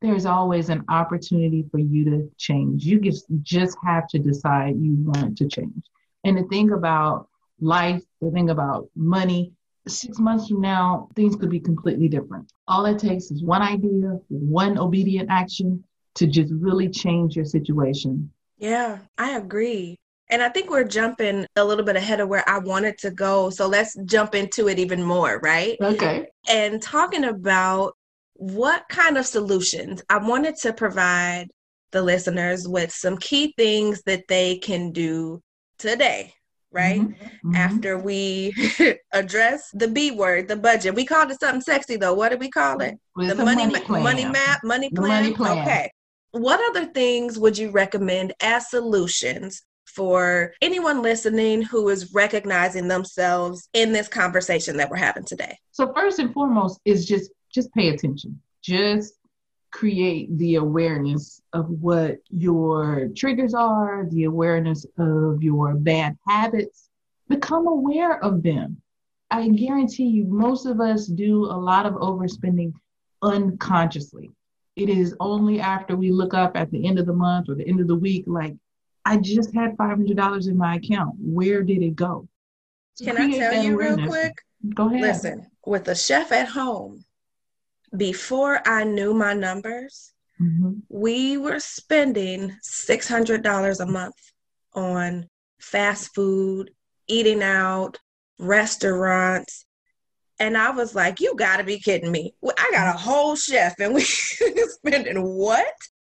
There's always an opportunity for you to change. You just, have to decide you want to change. And the thing about life, the thing about money, six months from now, things could be completely different. All it takes is one idea, one obedient action to just really change your situation. Yeah, I agree. And I think we're jumping a little bit ahead of where I wanted to go. So let's jump into it even more, right? Okay. And talking about what kind of solutions I wanted to provide the listeners with some key things that they can do today, right? Mm-hmm. mm-hmm. After we address the B word, the budget. We called it something sexy though. What did we call it? the money, money, ma- money map, money plan. money plan. Okay. What other things would you recommend as solutions for anyone listening who is recognizing themselves in this conversation that we're having today? So first and foremost is just just pay attention. Just create the awareness of what your triggers are, the awareness of your bad habits. Become aware of them. I guarantee you, most of us do a lot of overspending unconsciously. It is only after we look up at the end of the month or the end of the week, like, I just had $500 in my account. Where did it go? Can I tell you awareness. real quick? Go ahead. Listen, with a chef at home, before I knew my numbers, mm-hmm. we were spending $600 a month on fast food, eating out, restaurants. And I was like, you gotta be kidding me. I got a whole chef and we spending what?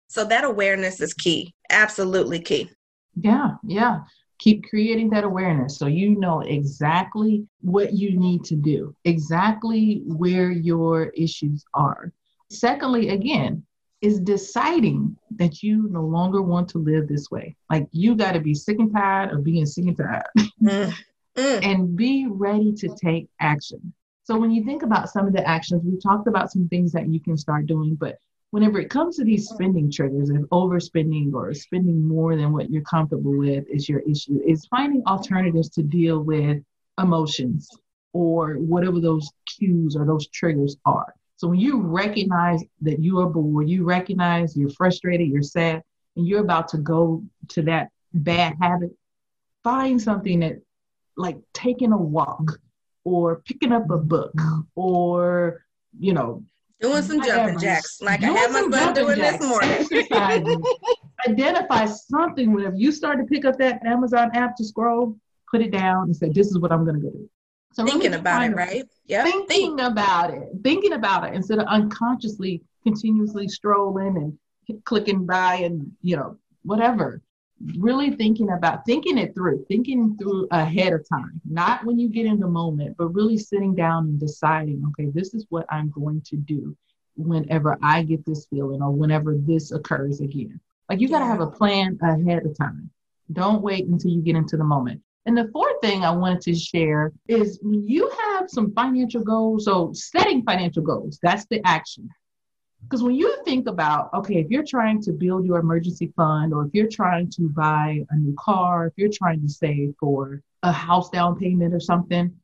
So that awareness is key, absolutely key. Yeah, yeah. Keep creating that awareness so you know exactly what you need to do, exactly where your issues are. Secondly, again, is deciding that you no longer want to live this way. Like you got to be sick and tired of being sick and tired mm. Mm. and be ready to take action. So when you think about some of the actions, we've talked about some things that you can start doing, but whenever it comes to these spending triggers and overspending or spending more than what you're comfortable with is your issue is finding alternatives to deal with emotions or whatever those cues or those triggers are. So when you recognize that you are bored you recognize you're frustrated you're sad and you're about to go to that bad habit find something that like taking a walk or picking up a book or you know Doing some jumping jacks, like I had my son doing jacks. this morning. Identify something whenever you start to pick up that Amazon app to scroll, put it down and say, "This is what I'm going to do." So thinking about it, right? Yeah. Thinking Think. about it, thinking about it instead of unconsciously, continuously strolling and clicking by and you know whatever really thinking about thinking it through thinking through ahead of time not when you get in the moment but really sitting down and deciding okay this is what i'm going to do whenever i get this feeling or whenever this occurs again. Like you got to have a plan ahead of time. Don't wait until you get into the moment. And the fourth thing i wanted to share is when you have some financial goals so setting financial goals that's the action Because when you think about, okay, if you're trying to build your emergency fund, or if you're trying to buy a new car, if you're trying to save for a house down payment or something,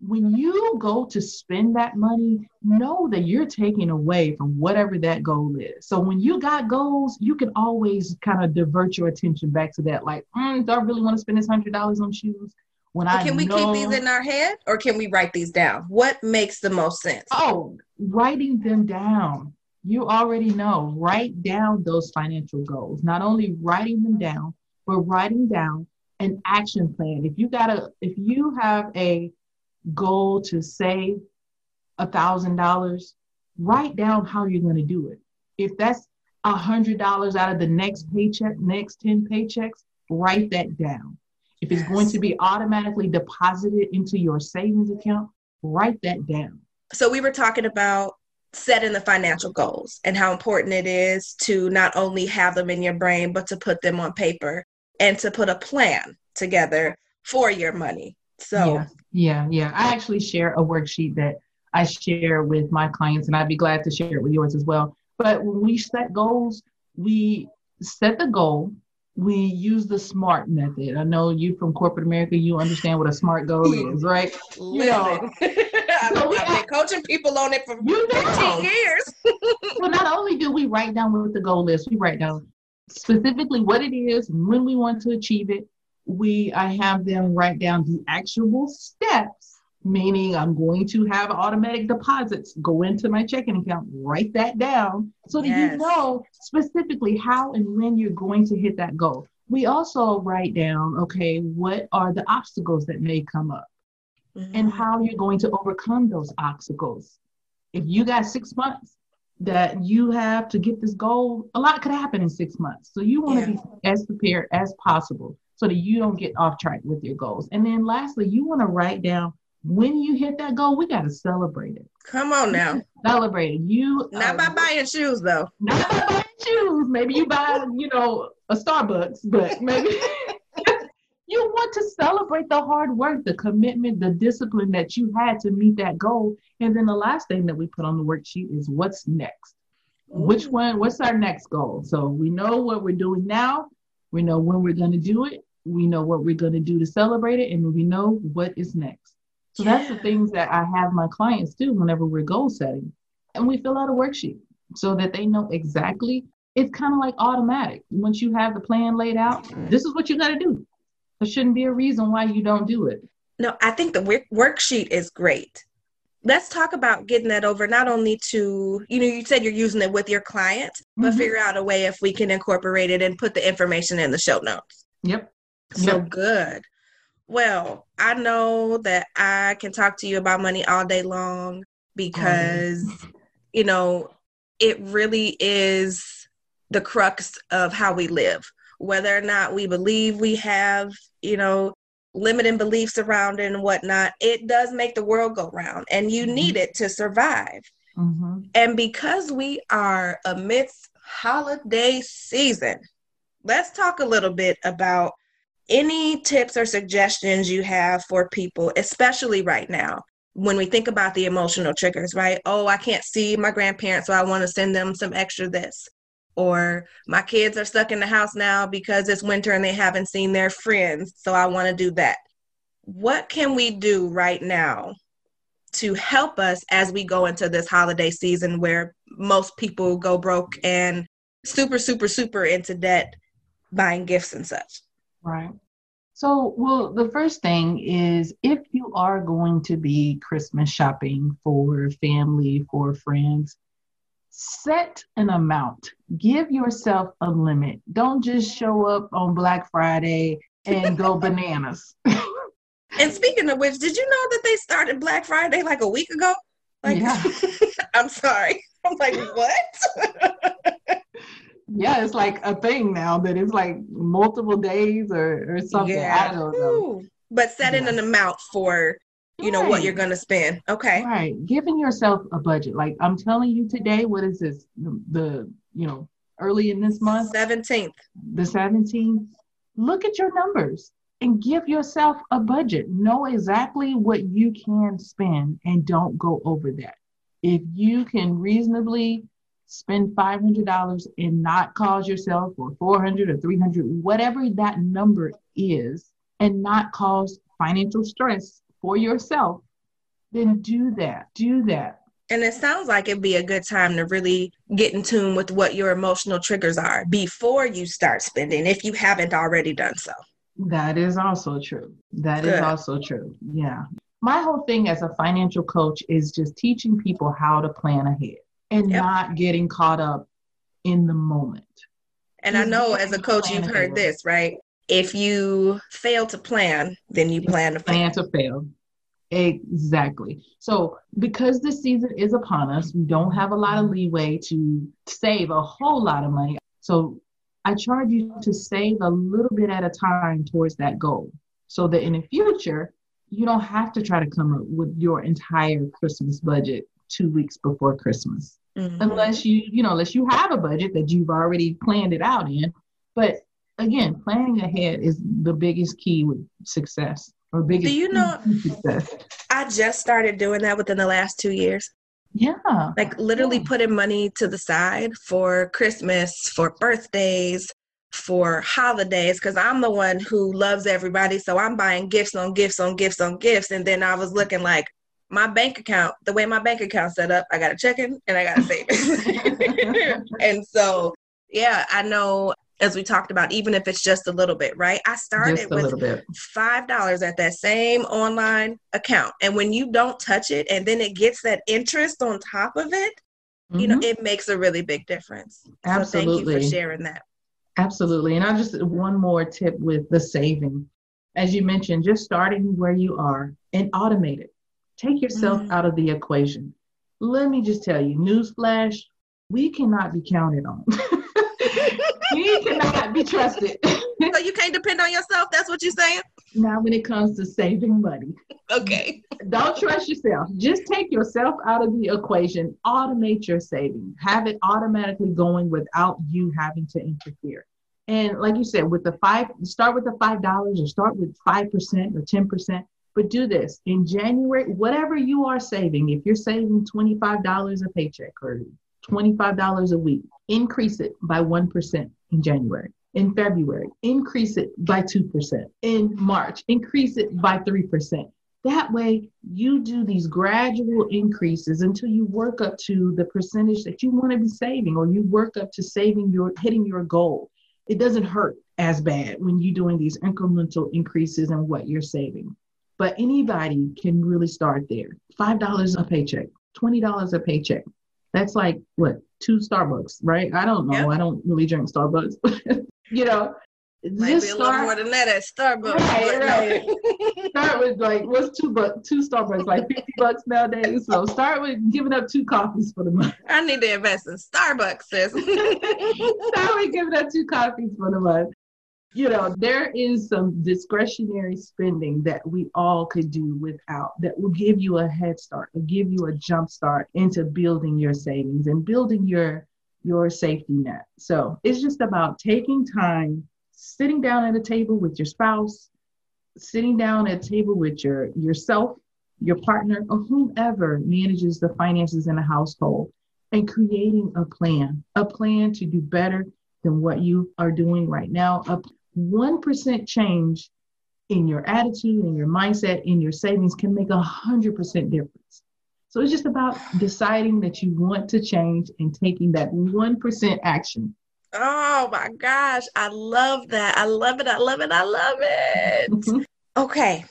when you go to spend that money, know that you're taking away from whatever that goal is. So when you got goals, you can always kind of divert your attention back to that. Like, mm, do I really want to spend this hundred dollars on shoes? When I can we know... keep these in our head, or can we write these down? What makes the most sense? Oh, writing them down. You already know. Write down those financial goals. Not only writing them down, but writing down an action plan. If you got a, if you have a goal to save a thousand dollars, write down how you're going to do it. If that's a hundred dollars out of the next paycheck, next 10 paychecks, write that down. If it's yes. going to be automatically deposited into your savings account, write that down. So we were talking about setting the financial goals and how important it is to not only have them in your brain, but to put them on paper and to put a plan together for your money. So yeah. Yeah, yeah. I actually share a worksheet that I share with my clients, and I'd be glad to share it with yours as well. But when we set goals, we set the goal. We use the SMART method. I know you from corporate America, you understand what a SMART goal is, right? You know, so I've been coaching people on it for you know. 15 years. well, not only do we write down what the goal is, we write down specifically what it is, when we want to achieve it, we I have them write down the actual steps, meaning I'm going to have automatic deposits go into my checking account. Write that down so that yes. you know specifically how and when you're going to hit that goal. We also write down, okay, what are the obstacles that may come up mm-hmm. and how you're going to overcome those obstacles. If you got six months that you have to get this goal, a lot could happen in six months. So you want to yeah. be as prepared as possible so that you don't get off track with your goals. And then lastly, you want to write down when you hit that goal, we got to celebrate it. Come on now. Celebrate it. You not by buying shoes though. Not by buying shoes. Maybe you buy, you know, a Starbucks, but maybe want to celebrate the hard work, the commitment, the discipline that you had to meet that goal. And then the last thing that we put on the worksheet is what's next. Ooh. Which one, what's our next goal? So we know what we're doing now, we know when we're going to do it, we know what we're going to do to celebrate it and we know what is next so yeah. that's the things that i have my clients do whenever we're goal setting and we fill out a worksheet so that they know exactly it's kind of like automatic once you have the plan laid out mm. this is what you got to do there shouldn't be a reason why you don't do it no i think the worksheet is great let's talk about getting that over not only to you know you said you're using it with your client but mm-hmm. figure out a way if we can incorporate it and put the information in the show notes yep so yep. good. Well, I know that I can talk to you about money all day long because, um. you know, it really is the crux of how we live. Whether or not we believe we have, you know, limiting beliefs around it and whatnot, it does make the world go round and you mm-hmm. need it to survive. Mm-hmm. And because we are amidst holiday season, let's talk a little bit about any tips or suggestions you have for people, especially right now, when we think about the emotional triggers, right? Oh, I can't see my grandparents, so I want to send them some extra this. Or my kids are stuck in the house now because it's winter and they haven't seen their friends, so I want to do that. What can we do right now to help us as we go into this holiday season where most people go broke and super, super, super into debt buying gifts and such? Right. So, well, the first thing is if you are going to be Christmas shopping for family, for friends, set an amount. Give yourself a limit. Don't just show up on Black Friday and go bananas. and speaking of which, did you know that they started Black Friday like a week ago? Like, yeah. I'm sorry. I'm like, what? yeah, it's like a thing now that it's like multiple days or, or something. Yeah. I don't know. But setting an amount for you know right. what you're going to spend. Okay. Right. Giving yourself a budget. Like I'm telling you today, what is this? The, the you know, early in this month? 17th. The 17th. Look at your numbers and give yourself a budget. Know exactly what you can spend and don't go over that. If you can reasonably spend $500 and not cause yourself or 400 or 300 whatever that number is and not cause financial stress for yourself then do that do that and it sounds like it'd be a good time to really get in tune with what your emotional triggers are before you start spending if you haven't already done so that is also true That good. is also true yeah my whole thing as a financial coach is just teaching people how to plan ahead and yep. not getting caught up in the moment. And I know as a coach, you've heard this, right? If you fail to plan, then you plan to plan fail. to fail. Exactly. So, because the season is upon us, we don't have a lot of leeway to save a whole lot of money. So, I charge you to save a little bit at a time towards that goal so that in the future, you don't have to try to come up with your entire Christmas budget two weeks before Christmas. Mm-hmm. Unless you, you know, unless you have a budget that you've already planned it out in. But again, planning ahead is the biggest key with success or biggest Do you know success. I just started doing that within the last two years. Yeah. Like literally yeah. putting money to the side for Christmas, for birthdays, for holidays because I'm the one who loves everybody. So I'm buying gifts on gifts on gifts on gifts. And then I was looking like my bank account, the way my bank account set up, I got a checking and I got a savings. and so, yeah, I know as we talked about, even if it's just a little bit, right? I started with five dollars at that same online account. And when you don't touch it and then it gets that interest on top of it, mm-hmm. you know, mm-hmm. it makes a really big difference. Absolutely. So thank you for sharing that. Absolutely. And I just one more tip with the saving. As you mentioned, just starting where you are and automate it. Take yourself mm-hmm. out of the equation. Let me just tell you, newsflash, we cannot be counted on. cannot be trusted. so you can't depend on yourself. That's what you're saying. Now, when it comes to saving money, okay, don't trust yourself. Just take yourself out of the equation. Automate your saving. Have it automatically going without you having to interfere. And like you said, with the five, start with the five dollars, or start with five percent or ten percent. But do this in January, whatever you are saving, if you're saving $25 a paycheck or $25 a week, increase it by 1% in January. In February, increase it by 2%. In March, increase it by 3%. That way, you do these gradual increases until you work up to the percentage that you want to be saving, or you work up to saving your hitting your goal. It doesn't hurt as bad when you're doing these incremental increases in what you're saving. But anybody can really start there. $5 a paycheck, $20 a paycheck. That's like what, two Starbucks, right? I don't know. Yep. I don't really drink Starbucks. you know, might just be a start, little more than that at Starbucks. Right, right. start with like what's two bucks two Starbucks like fifty bucks nowadays. So start with giving up two coffees for the month. I need to invest in Starbucks, sis. start with giving up two coffees for the month you know, there is some discretionary spending that we all could do without that will give you a head start, will give you a jump start into building your savings and building your your safety net. So it's just about taking time, sitting down at a table with your spouse, sitting down at a table with your yourself, your partner, or whomever manages the finances in a household, and creating a plan, a plan to do better than what you are doing right now, a 1% change in your attitude, in your mindset, in your savings can make a 100% difference. So it's just about deciding that you want to change and taking that 1% action. Oh my gosh, I love that. I love it. I love it. I love it. okay.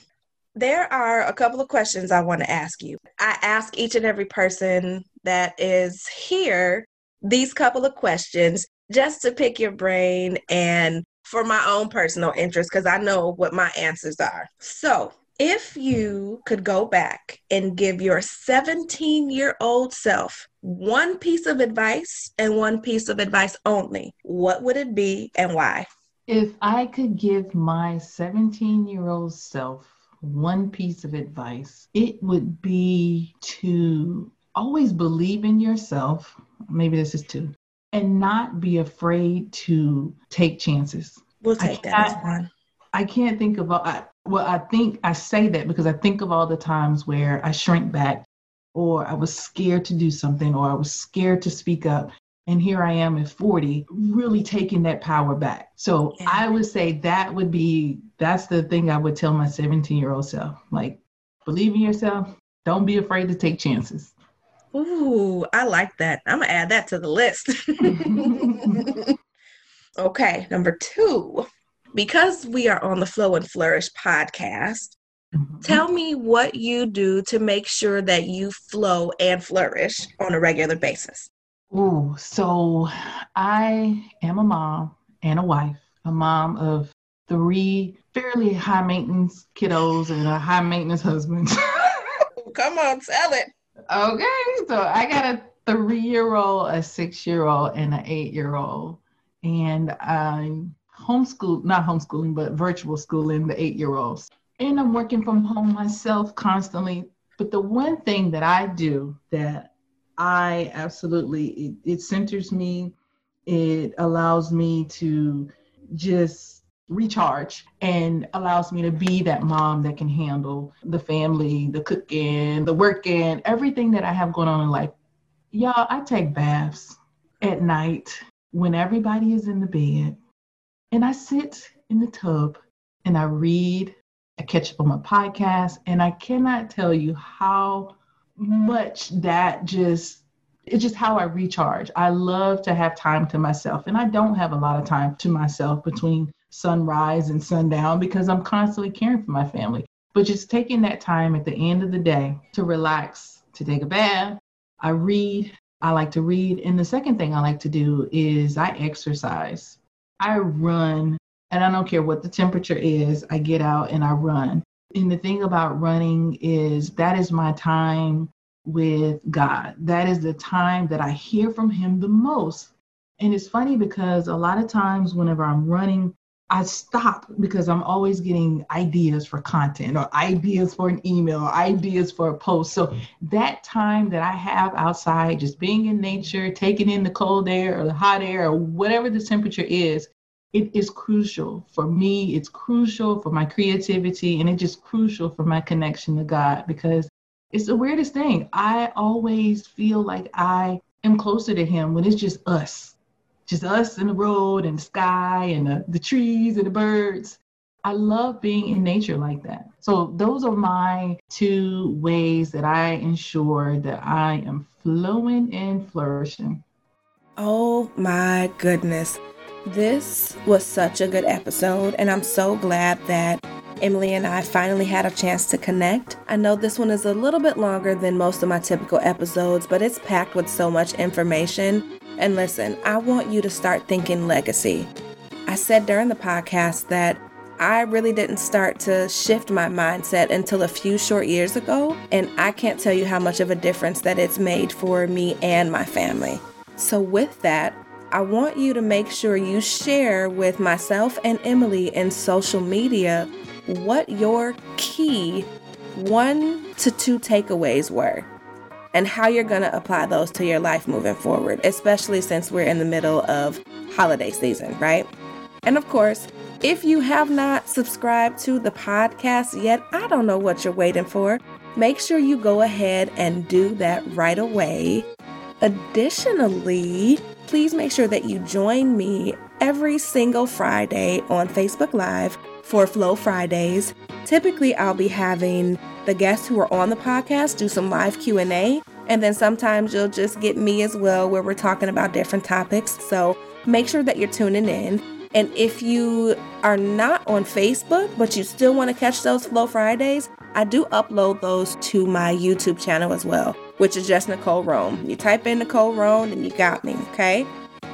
There are a couple of questions I want to ask you. I ask each and every person that is here these couple of questions just to pick your brain and for my own personal interest because I know what my answers are. So, if you could go back and give your 17 year old self one piece of advice and one piece of advice only, what would it be and why? If I could give my 17 year old self one piece of advice, it would be to always believe in yourself. Maybe this is two and not be afraid to take chances. We'll take that as one. I can't think of all, I, well, I think I say that because I think of all the times where I shrink back or I was scared to do something or I was scared to speak up. And here I am at 40, really taking that power back. So yeah. I would say that would be that's the thing I would tell my 17 year old self. Like, believe in yourself. Don't be afraid to take chances. Ooh, I like that. I'm gonna add that to the list. okay, number two. Because we are on the Flow and Flourish podcast, mm-hmm. tell me what you do to make sure that you flow and flourish on a regular basis. Ooh, so I am a mom and a wife, a mom of three fairly high maintenance kiddos and a high maintenance husband. Come on, tell it. Okay, so I got a three year old, a six year old, and an eight year old. And I'm homeschool, not homeschooling, but virtual schooling the eight year olds. And I'm working from home myself constantly. But the one thing that I do that I absolutely, it, it centers me, it allows me to just recharge and allows me to be that mom that can handle the family, the cooking, the working, everything that I have going on in life. Y'all, I take baths at night when everybody is in the bed and I sit in the tub and I read, I catch up on my podcast, and I cannot tell you how much that just it's just how I recharge. I love to have time to myself, and I don't have a lot of time to myself between sunrise and sundown because I'm constantly caring for my family. But just taking that time at the end of the day to relax, to take a bath, I read. I like to read. And the second thing I like to do is I exercise. I run, and I don't care what the temperature is, I get out and I run. And the thing about running is that is my time with God. That is the time that I hear from Him the most. And it's funny because a lot of times, whenever I'm running, I stop because I'm always getting ideas for content or ideas for an email or ideas for a post. So that time that I have outside, just being in nature, taking in the cold air or the hot air or whatever the temperature is, it is crucial for me. It's crucial for my creativity and it's just crucial for my connection to God because it's the weirdest thing. I always feel like I am closer to Him when it's just us just us and the road and the sky and the, the trees and the birds. I love being in nature like that. So those are my two ways that I ensure that I am flowing and flourishing. Oh my goodness. This was such a good episode, and I'm so glad that Emily and I finally had a chance to connect. I know this one is a little bit longer than most of my typical episodes, but it's packed with so much information. And listen, I want you to start thinking legacy. I said during the podcast that I really didn't start to shift my mindset until a few short years ago, and I can't tell you how much of a difference that it's made for me and my family. So, with that, I want you to make sure you share with myself and Emily in social media what your key one to two takeaways were and how you're going to apply those to your life moving forward, especially since we're in the middle of holiday season, right? And of course, if you have not subscribed to the podcast yet, I don't know what you're waiting for. Make sure you go ahead and do that right away. Additionally, please make sure that you join me every single Friday on Facebook Live for Flow Fridays. Typically, I'll be having the guests who are on the podcast do some live Q&A, and then sometimes you'll just get me as well where we're talking about different topics. So, make sure that you're tuning in. And if you are not on Facebook, but you still want to catch those Flow Fridays, I do upload those to my YouTube channel as well, which is just Nicole Roan. You type in Nicole Roan and you got me, okay?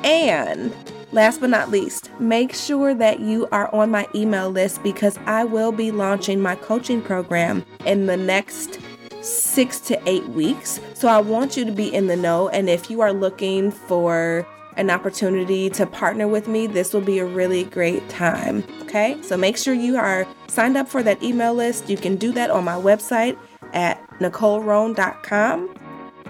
And Last but not least, make sure that you are on my email list because I will be launching my coaching program in the next six to eight weeks. So I want you to be in the know. And if you are looking for an opportunity to partner with me, this will be a really great time. Okay, so make sure you are signed up for that email list. You can do that on my website at NicoleRoan.com.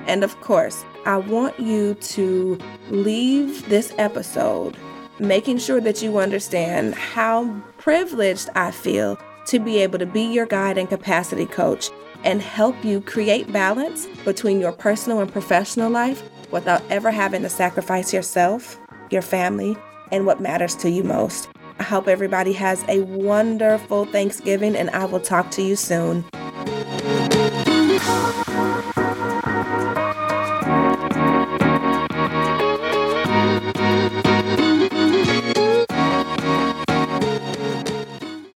And of course, I want you to leave this episode making sure that you understand how privileged I feel to be able to be your guide and capacity coach and help you create balance between your personal and professional life without ever having to sacrifice yourself, your family, and what matters to you most. I hope everybody has a wonderful Thanksgiving, and I will talk to you soon.